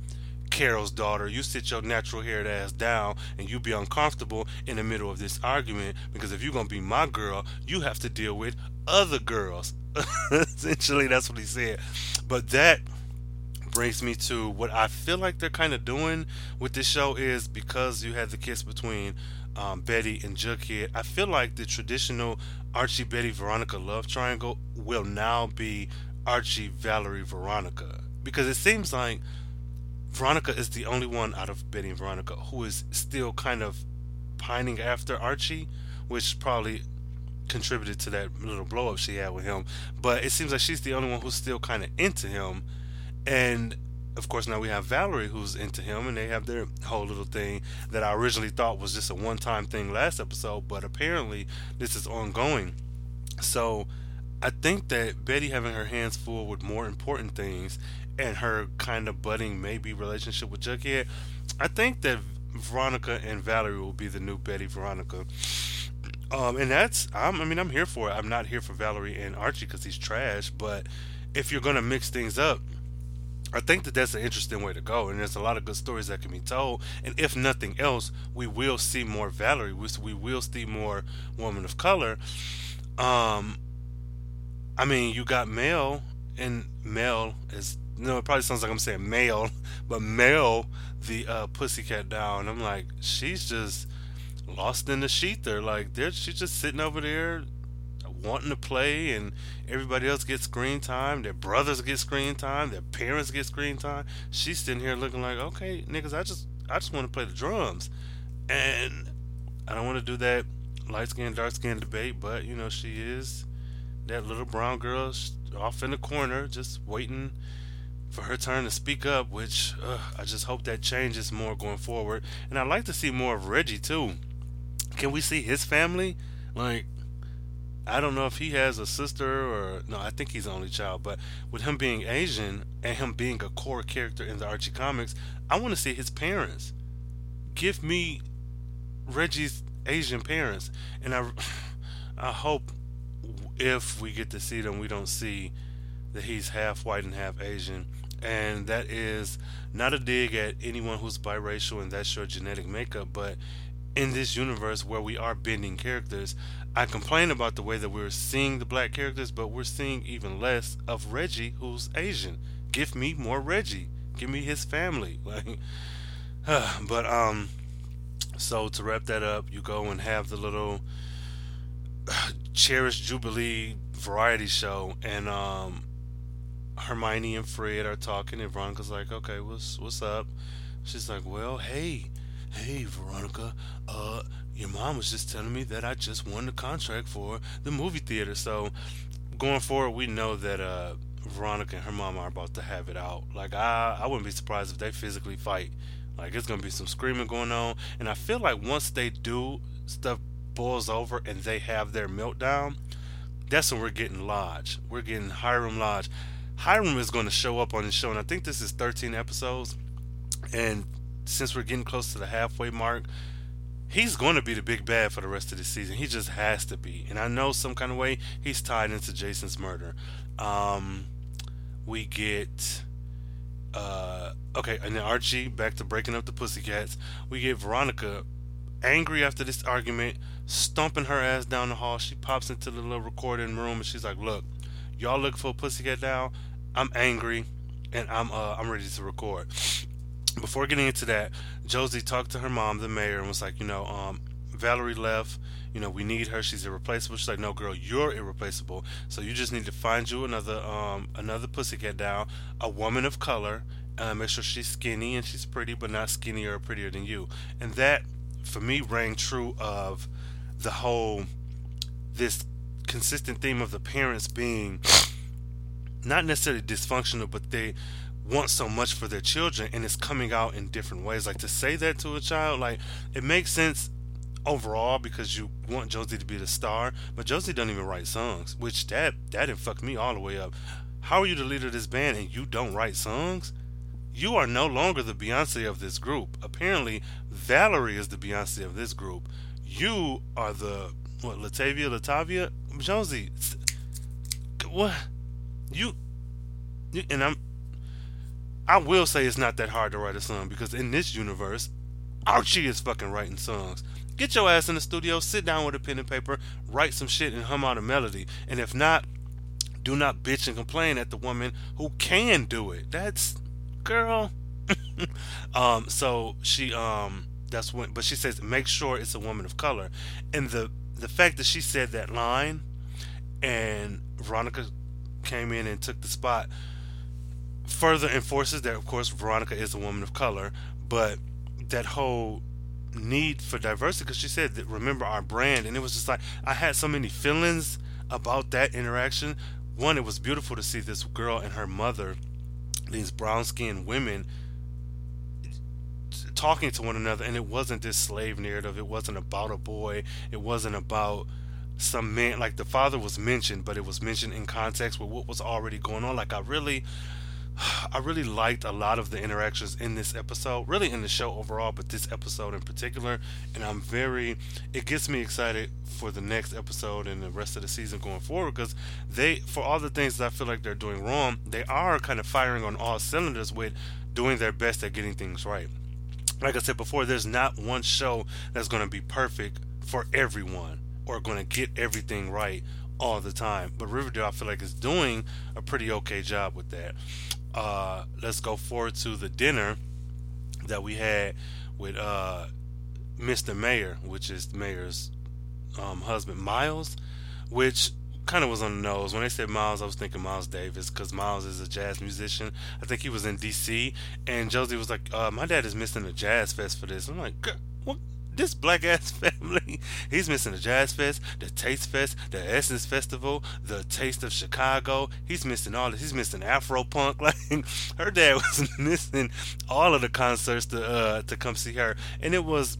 Carol's daughter, you sit your natural haired ass down and you be uncomfortable in the middle of this argument because if you're gonna be my girl, you have to deal with other girls. Essentially, that's what he said. But that brings me to what I feel like they're kind of doing with this show is because you had the kiss between um, Betty and Jughead. I feel like the traditional Archie, Betty, Veronica love triangle will now be Archie, Valerie, Veronica because it seems like Veronica is the only one out of Betty and Veronica who is still kind of pining after Archie, which probably contributed to that little blow up she had with him. But it seems like she's the only one who's still kind of into him. And of course, now we have Valerie who's into him, and they have their whole little thing that I originally thought was just a one time thing last episode, but apparently this is ongoing. So I think that Betty having her hands full with more important things and her kind of budding maybe relationship with Jughead, I think that Veronica and Valerie will be the new Betty Veronica. Um, and that's I'm, I mean I'm here for it. I'm not here for Valerie and Archie because he's trash. But if you're gonna mix things up, I think that that's an interesting way to go, and there's a lot of good stories that can be told. And if nothing else, we will see more Valerie. We, we will see more woman of color. Um, I mean, you got Mel, and Mel is no, it probably sounds like I'm saying male, but Mel, the uh, pussycat down. I'm like, she's just lost in the sheet there. Like, she's just sitting over there wanting to play, and everybody else gets screen time. Their brothers get screen time. Their parents get screen time. She's sitting here looking like, okay, niggas, I just, I just want to play the drums, and I don't want to do that light skin, dark skin debate. But you know, she is that little brown girl off in the corner, just waiting for her turn to speak up, which uh, I just hope that changes more going forward. And I'd like to see more of Reggie too. Can we see his family? Like, I don't know if he has a sister or no, I think he's the only child, but with him being Asian and him being a core character in the Archie comics, I want to see his parents. Give me Reggie's Asian parents, and I, I hope if we get to see them, we don't see that he's half white and half Asian, and that is not a dig at anyone who's biracial and that's your genetic makeup, but in this universe where we are bending characters, I complain about the way that we're seeing the black characters, but we're seeing even less of Reggie, who's Asian. Give me more Reggie. Give me his family. Like, but um, so to wrap that up, you go and have the little Cherish Jubilee variety show, and um, Hermione and Fred are talking, and Veronica's like, "Okay, what's what's up?" She's like, "Well, hey, hey, Veronica, uh, your mom was just telling me that I just won the contract for the movie theater. So, going forward, we know that uh, Veronica and her mom are about to have it out. Like, I I wouldn't be surprised if they physically fight. Like, it's gonna be some screaming going on, and I feel like once they do, stuff boils over and they have their meltdown. That's when we're getting Lodge. We're getting Hiram Lodge. Hiram is going to show up on the show, and I think this is 13 episodes. And since we're getting close to the halfway mark, he's going to be the big bad for the rest of the season. He just has to be. And I know some kind of way he's tied into Jason's murder. Um, we get. Uh, okay, and then Archie back to breaking up the Pussycats. We get Veronica angry after this argument, stomping her ass down the hall. She pops into the little recording room and she's like, "Look, y'all look for a pussy pussycat doll. I'm angry, and I'm uh, I'm ready to record. Before getting into that, Josie talked to her mom, the mayor, and was like, you know, um, Valerie left. You know, we need her. She's irreplaceable. She's like, no, girl, you're irreplaceable. So you just need to find you another um another pussycat doll, a woman of color. Uh, make sure she's skinny and she's pretty, but not skinnier or prettier than you. And that, for me, rang true of the whole this consistent theme of the parents being not necessarily dysfunctional, but they want so much for their children and it's coming out in different ways. Like to say that to a child, like it makes sense overall because you want Josie to be the star, but Josie doesn't even write songs, which that that didn't fuck me all the way up. How are you the leader of this band and you don't write songs? You are no longer the Beyonce of this group. Apparently, Valerie is the Beyonce of this group. You are the what? Latavia, Latavia, Josie. What? You, you and I'm. I will say it's not that hard to write a song because in this universe, Archie is fucking writing songs. Get your ass in the studio, sit down with a pen and paper, write some shit, and hum out a melody. And if not, do not bitch and complain at the woman who can do it. That's girl. um, so she um that's when but she says make sure it's a woman of color. And the the fact that she said that line and Veronica came in and took the spot further enforces that of course Veronica is a woman of color, but that whole need for diversity because she said that remember our brand and it was just like I had so many feelings about that interaction. One, it was beautiful to see this girl and her mother, these brown skinned women talking to one another and it wasn't this slave narrative. It wasn't about a boy. It wasn't about some man like the father was mentioned, but it was mentioned in context with what was already going on. Like I really I really liked a lot of the interactions in this episode, really in the show overall, but this episode in particular. And I'm very, it gets me excited for the next episode and the rest of the season going forward because they, for all the things that I feel like they're doing wrong, they are kind of firing on all cylinders with doing their best at getting things right. Like I said before, there's not one show that's going to be perfect for everyone or going to get everything right all the time. But Riverdale, I feel like, is doing a pretty okay job with that uh, let's go forward to the dinner that we had with uh, Mr. Mayor, which is the mayor's um, husband, Miles, which kind of was on the nose. When they said Miles, I was thinking Miles Davis because Miles is a jazz musician. I think he was in D.C. And Josie was like, uh, "My dad is missing a jazz fest for this." I'm like, "What? this black ass family, he's missing the Jazz Fest, the Taste Fest, the Essence Festival, the Taste of Chicago. He's missing all this. He's missing Afro Punk. Like her dad was missing all of the concerts to uh, to come see her, and it was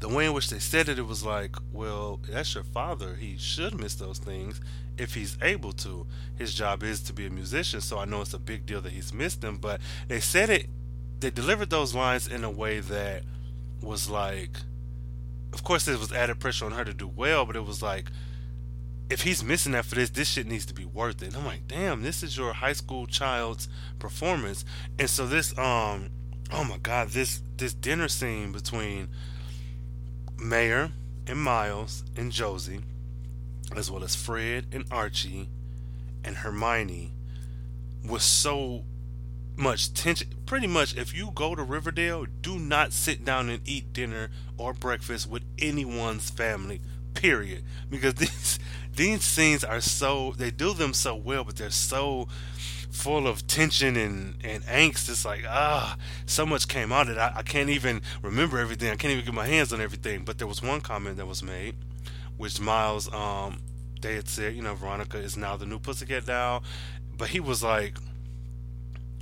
the way in which they said it. It was like, well, that's your father. He should miss those things if he's able to. His job is to be a musician, so I know it's a big deal that he's missed them. But they said it. They delivered those lines in a way that was like of course, there was added pressure on her to do well, but it was like, if he's missing that for this, this shit needs to be worth it. And I'm like, damn, this is your high school child's performance. And so this, um, oh my god, this this dinner scene between Mayor and Miles and Josie, as well as Fred and Archie and Hermione, was so much tension. Pretty much, if you go to Riverdale, do not sit down and eat dinner or breakfast with anyone's family. Period. Because these these scenes are so they do them so well, but they're so full of tension and, and angst. It's like, ah, so much came out of it. I, I can't even remember everything. I can't even get my hands on everything. But there was one comment that was made, which Miles, um, they had said, you know, Veronica is now the new Pussycat Doll. But he was like,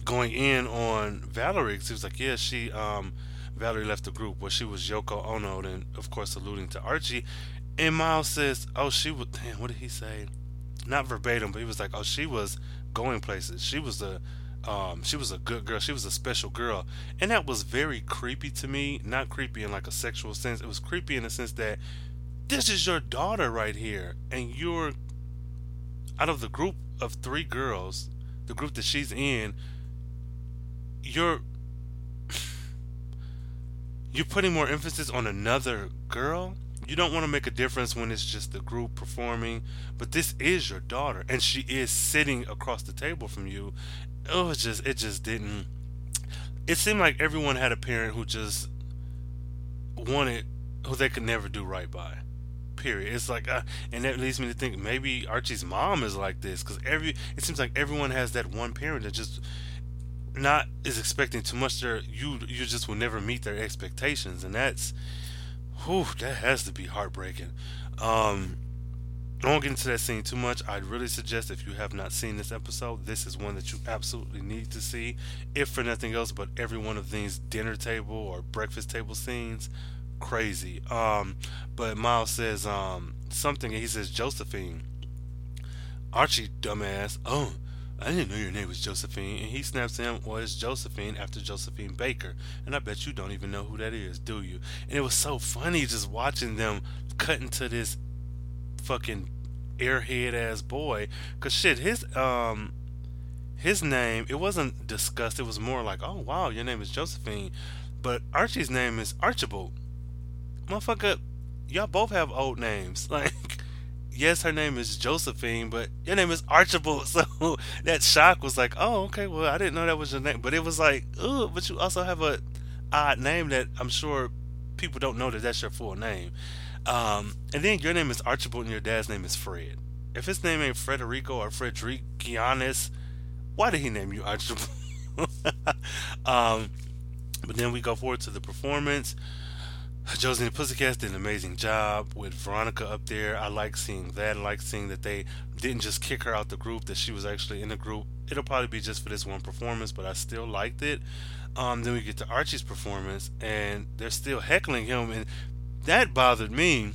going in on Valerie because he was like, yeah, she um, Valerie left the group. Well, she was Yoko Ono, and of course alluding to Archie. And Miles says, oh, she was. Damn, what did he say? Not verbatim, but he was like, oh, she was going places. She was a. Um, she was a good girl. She was a special girl, and that was very creepy to me. Not creepy in like a sexual sense. It was creepy in the sense that this is your daughter right here, and you're out of the group of three girls, the group that she's in, you're you're putting more emphasis on another girl. You don't want to make a difference when it's just the group performing, but this is your daughter, and she is sitting across the table from you. Oh, it just it just didn't. It seemed like everyone had a parent who just wanted who they could never do right by. Period. It's like, uh, and that leads me to think maybe Archie's mom is like this because every it seems like everyone has that one parent that just not is expecting too much there you you just will never meet their expectations and that's whew, that has to be heartbreaking um I won't get into that scene too much. I'd really suggest if you have not seen this episode, this is one that you absolutely need to see. If for nothing else, but every one of these dinner table or breakfast table scenes, crazy. Um, but Miles says um, something, and he says Josephine. Archie, dumbass. Oh, I didn't know your name was Josephine. And he snaps him, well, it's Josephine after Josephine Baker. And I bet you don't even know who that is, do you? And it was so funny just watching them cut into this fucking airhead ass boy. Cause shit, his um his name it wasn't discussed. It was more like, oh wow, your name is Josephine, but Archie's name is Archibald. Motherfucker, y'all both have old names. Like, yes, her name is Josephine, but your name is Archibald. So that shock was like, oh okay, well I didn't know that was your name, but it was like, oh, but you also have a odd name that I'm sure people don't know that that's your full name. Um, and then your name is Archibald and your dad's name is Fred. If his name ain't Frederico or Frederic Giannis, why did he name you Archibald? um, but then we go forward to the performance. Josie and the Pussycats did an amazing job with Veronica up there. I like seeing that. Like seeing that they didn't just kick her out the group, that she was actually in the group. It'll probably be just for this one performance, but I still liked it. Um, then we get to Archie's performance, and they're still heckling him, and that bothered me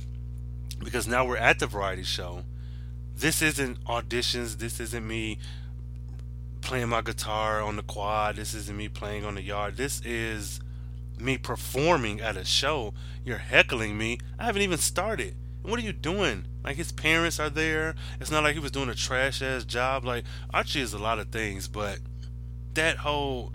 because now we're at the variety show. This isn't auditions. This isn't me playing my guitar on the quad. This isn't me playing on the yard. This is me performing at a show. You're heckling me. I haven't even started. what are you doing? Like his parents are there. It's not like he was doing a trash ass job. Like Archie is a lot of things, but that whole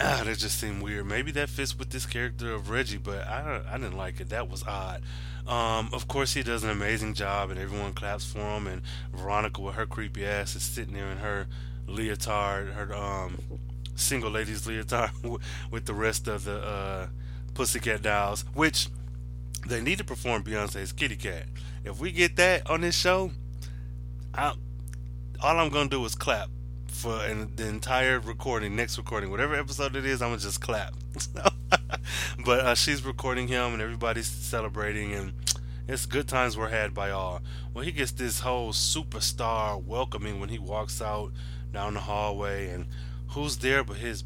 ah, that just seemed weird. Maybe that fits with this character of Reggie, but I I didn't like it. That was odd. Um, of course, he does an amazing job, and everyone claps for him. And Veronica, with her creepy ass, is sitting there in her leotard, her um, single ladies leotard, with the rest of the uh, Pussycat Dolls, which they need to perform Beyonce's Kitty Kat. If we get that on this show, I, all I'm gonna do is clap for the entire recording, next recording, whatever episode it is, I'm gonna just clap. but uh, she's recording him, and everybody's celebrating, and it's good times were had by all. Well, he gets this whole superstar welcoming when he walks out down the hallway, and who's there but his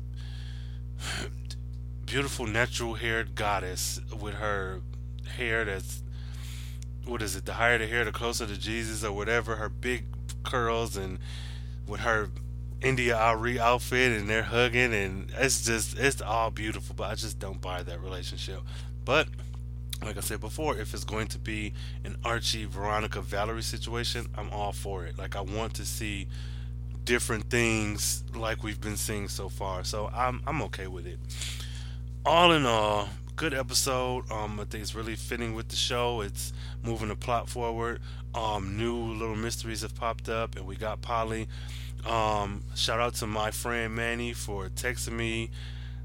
beautiful natural haired goddess with her hair that's what is it? The higher the hair, the closer to Jesus, or whatever. Her big curls and with her India.Arie outfit and they're hugging and it's just it's all beautiful but I just don't buy that relationship but like I said before if it's going to be an Archie Veronica Valerie situation I'm all for it like I want to see different things like we've been seeing so far so I'm I'm okay with it all in all good episode um I think it's really fitting with the show it's moving the plot forward um new little mysteries have popped up and we got Polly um, shout out to my friend Manny for texting me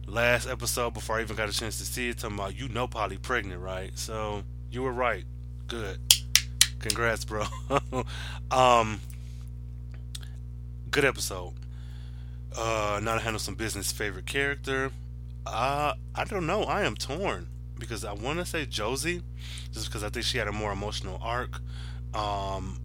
last episode before I even got a chance to see it. Talking about you know Polly pregnant, right? So you were right. Good. Congrats, bro. um, good episode. Uh, now to handle some business favorite character. Uh, I don't know. I am torn because I want to say Josie, just because I think she had a more emotional arc. Um,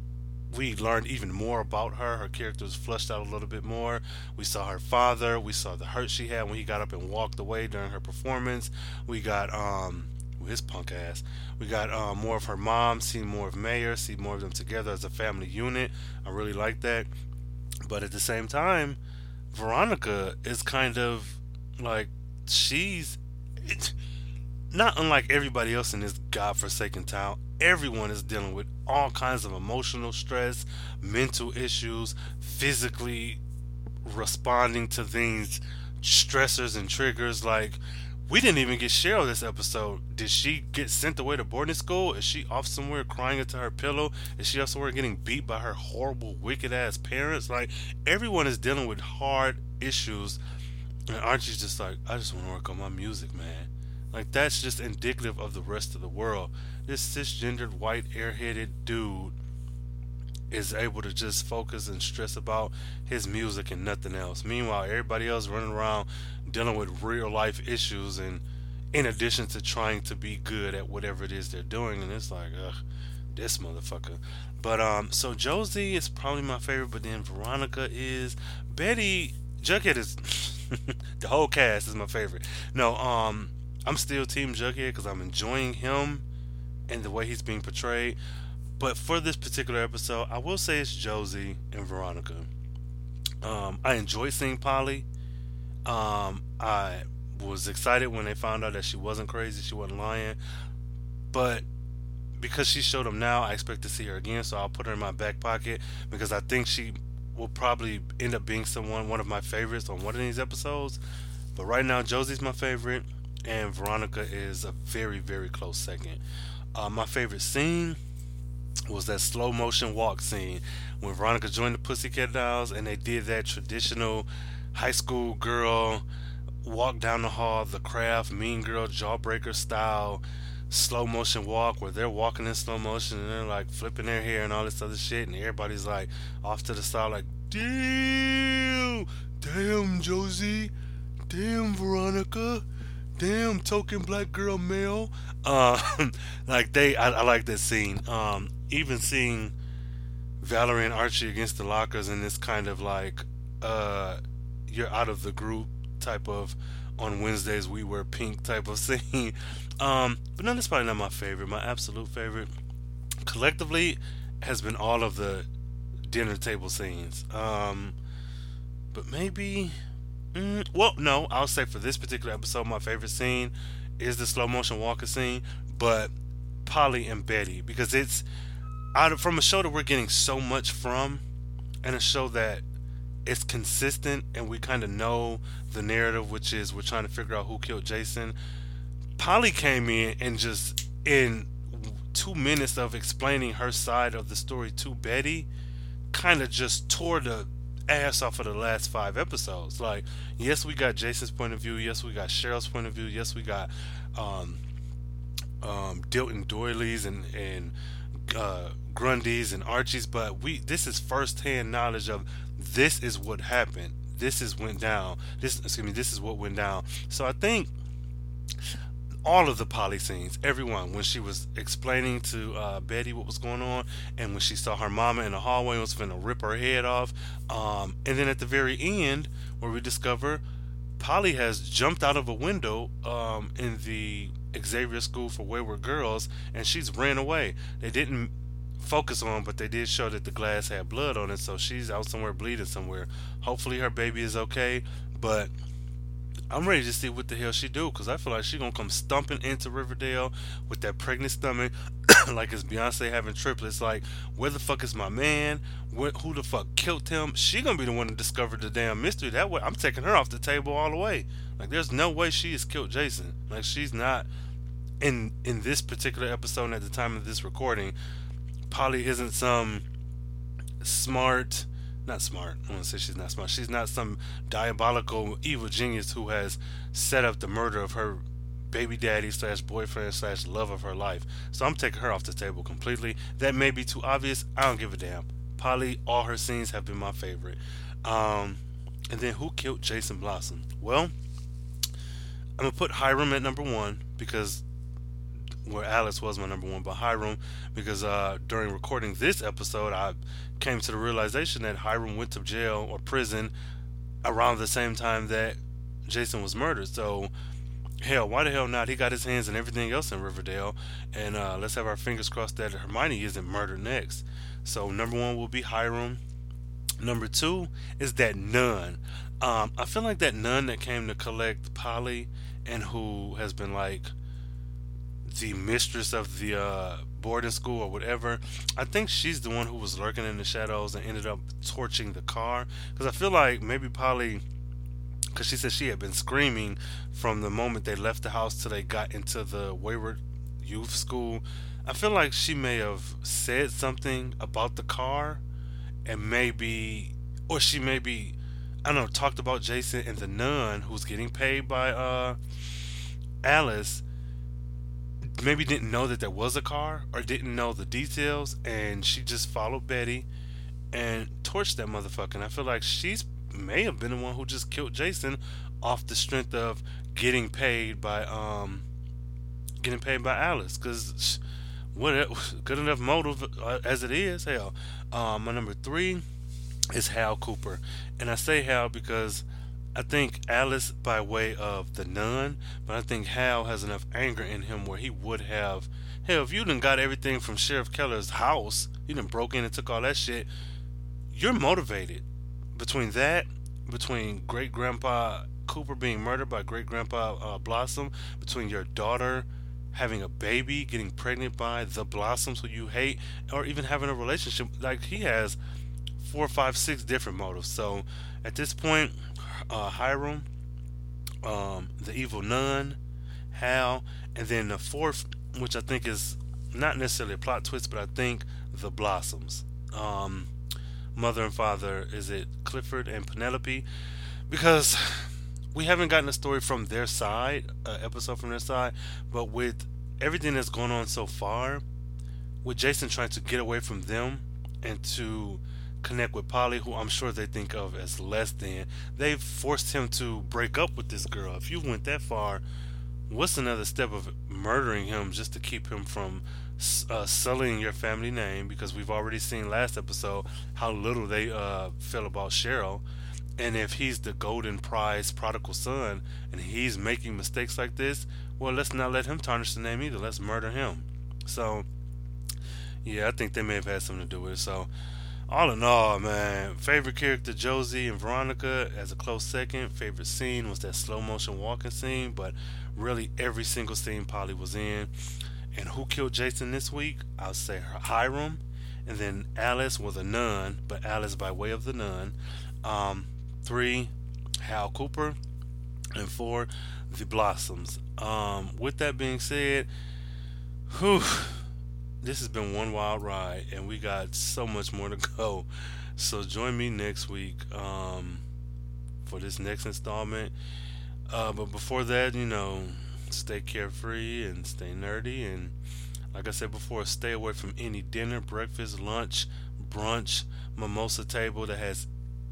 we learned even more about her. Her character was fleshed out a little bit more. We saw her father. We saw the hurt she had when he got up and walked away during her performance. We got um his punk ass. We got um, more of her mom, see more of Mayor, see more of them together as a family unit. I really like that. But at the same time, Veronica is kind of like she's not unlike everybody else in this godforsaken town everyone is dealing with all kinds of emotional stress, mental issues, physically responding to things, stressors and triggers. Like, we didn't even get Cheryl this episode. Did she get sent away to boarding school? Is she off somewhere crying into her pillow? Is she off somewhere getting beat by her horrible, wicked ass parents? Like, everyone is dealing with hard issues. And Archie's just like, I just want to work on my music, man. Like, that's just indicative of the rest of the world this cisgendered white airheaded dude is able to just focus and stress about his music and nothing else. Meanwhile, everybody else running around dealing with real life issues and in addition to trying to be good at whatever it is they're doing and it's like ugh this motherfucker. But um so Josie is probably my favorite, but then Veronica is Betty Jughead is the whole cast is my favorite. No, um I'm still Team Jughead because I'm enjoying him and the way he's being portrayed. But for this particular episode, I will say it's Josie and Veronica. Um, I enjoyed seeing Polly. Um, I was excited when they found out that she wasn't crazy, she wasn't lying. But because she showed them now, I expect to see her again, so I'll put her in my back pocket because I think she will probably end up being someone one of my favorites on one of these episodes. But right now, Josie's my favorite, and Veronica is a very, very close second. Uh, my favorite scene was that slow motion walk scene when Veronica joined the Pussycat Dolls and they did that traditional high school girl walk down the hall, the craft, mean girl, jawbreaker style slow motion walk where they're walking in slow motion and they're like flipping their hair and all this other shit and everybody's like off to the side like damn damn Josie damn Veronica damn token black girl male. Uh, like they I, I like that scene. Um even seeing Valerie and Archie against the lockers in this kind of like uh you're out of the group type of on Wednesdays we wear pink type of scene. Um, but no, that's probably not my favorite. My absolute favorite, collectively, has been all of the dinner table scenes. Um, but maybe, mm, well, no, I'll say for this particular episode, my favorite scene is the slow motion walker scene. But Polly and Betty, because it's out of, from a show that we're getting so much from, and a show that it's consistent and we kind of know the narrative, which is we're trying to figure out who killed Jason. Polly came in and just in two minutes of explaining her side of the story to Betty, kind of just tore the ass off of the last five episodes. Like, yes, we got Jason's point of view. Yes, we got Cheryl's point of view. Yes, we got um, um, Dilton Doiley's and and uh, Grundy's and Archie's. But we this is firsthand knowledge of this is what happened. This is went down. This excuse me. This is what went down. So I think all of the Polly scenes, everyone, when she was explaining to uh, Betty what was going on, and when she saw her mama in the hallway and was to rip her head off, um, and then at the very end, where we discover Polly has jumped out of a window um, in the Xavier School for Wayward Girls, and she's ran away. They didn't focus on, but they did show that the glass had blood on it, so she's out somewhere bleeding somewhere. Hopefully her baby is okay, but I'm ready to see what the hell she do because I feel like she gonna come stumping into Riverdale with that pregnant stomach, like it's Beyonce having triplets. Like, where the fuck is my man? Where, who the fuck killed him? She gonna be the one to discover the damn mystery. That way, I'm taking her off the table all the way. Like, there's no way she has killed Jason. Like, she's not in in this particular episode at the time of this recording. Polly isn't some smart, not smart. I want to say she's not smart. She's not some diabolical evil genius who has set up the murder of her baby daddy slash boyfriend slash love of her life. So I'm taking her off the table completely. That may be too obvious. I don't give a damn. Polly, all her scenes have been my favorite. Um, and then who killed Jason Blossom? Well, I'm gonna put Hiram at number one because where Alice was my number one, but Hiram, because uh, during recording this episode, I came to the realization that Hiram went to jail or prison around the same time that Jason was murdered. So, hell, why the hell not? He got his hands in everything else in Riverdale, and uh, let's have our fingers crossed that Hermione isn't murdered next. So, number one will be Hiram. Number two is that nun. Um, I feel like that nun that came to collect Polly and who has been like the mistress of the uh, boarding school or whatever. I think she's the one who was lurking in the shadows and ended up torching the car. Because I feel like maybe Polly, because she said she had been screaming from the moment they left the house till they got into the Wayward Youth School. I feel like she may have said something about the car and maybe, or she maybe, I don't know, talked about Jason and the nun who's getting paid by uh, Alice maybe didn't know that there was a car or didn't know the details and she just followed Betty and torched that motherfucker. And I feel like she's may have been the one who just killed Jason off the strength of getting paid by um getting paid by Alice. Cuz what good enough motive uh, as it is hell. Um my number 3 is Hal Cooper. And I say Hal because I think Alice by way of the nun, but I think Hal has enough anger in him where he would have. Hell, if you done got everything from Sheriff Keller's house, you done broke in and took all that shit, you're motivated. Between that, between great grandpa Cooper being murdered by great grandpa uh, Blossom, between your daughter having a baby, getting pregnant by the Blossoms who you hate, or even having a relationship, like he has four, five, six different motives. So at this point, uh, Hiram, um, the evil nun, Hal, and then the fourth, which I think is not necessarily a plot twist, but I think the Blossoms. Um, mother and father, is it Clifford and Penelope? Because we haven't gotten a story from their side, an episode from their side, but with everything that's going on so far, with Jason trying to get away from them and to connect with Polly, who I'm sure they think of as less than, they've forced him to break up with this girl. If you went that far, what's another step of murdering him just to keep him from uh, sullying your family name? Because we've already seen last episode how little they uh, feel about Cheryl. And if he's the golden prize prodigal son and he's making mistakes like this, well, let's not let him tarnish the name either. Let's murder him. So, yeah, I think they may have had something to do with it. So, all in all, man, favorite character Josie and Veronica as a close second. Favorite scene was that slow motion walking scene, but really every single scene Polly was in. And who killed Jason this week? I'll say Hiram, and then Alice was a nun, but Alice by way of the nun. Um, three, Hal Cooper, and four, the Blossoms. Um, with that being said, whew this has been one wild ride, and we got so much more to go. So join me next week um, for this next installment. Uh, but before that, you know, stay carefree and stay nerdy. And like I said before, stay away from any dinner, breakfast, lunch, brunch, mimosa table that has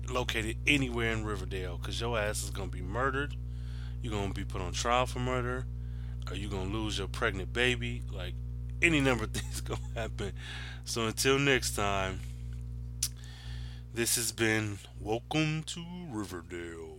located anywhere in Riverdale. Because your ass is going to be murdered. You're going to be put on trial for murder. Or you're going to lose your pregnant baby. Like, any number of things gonna happen. So until next time, this has been Welcome to Riverdale.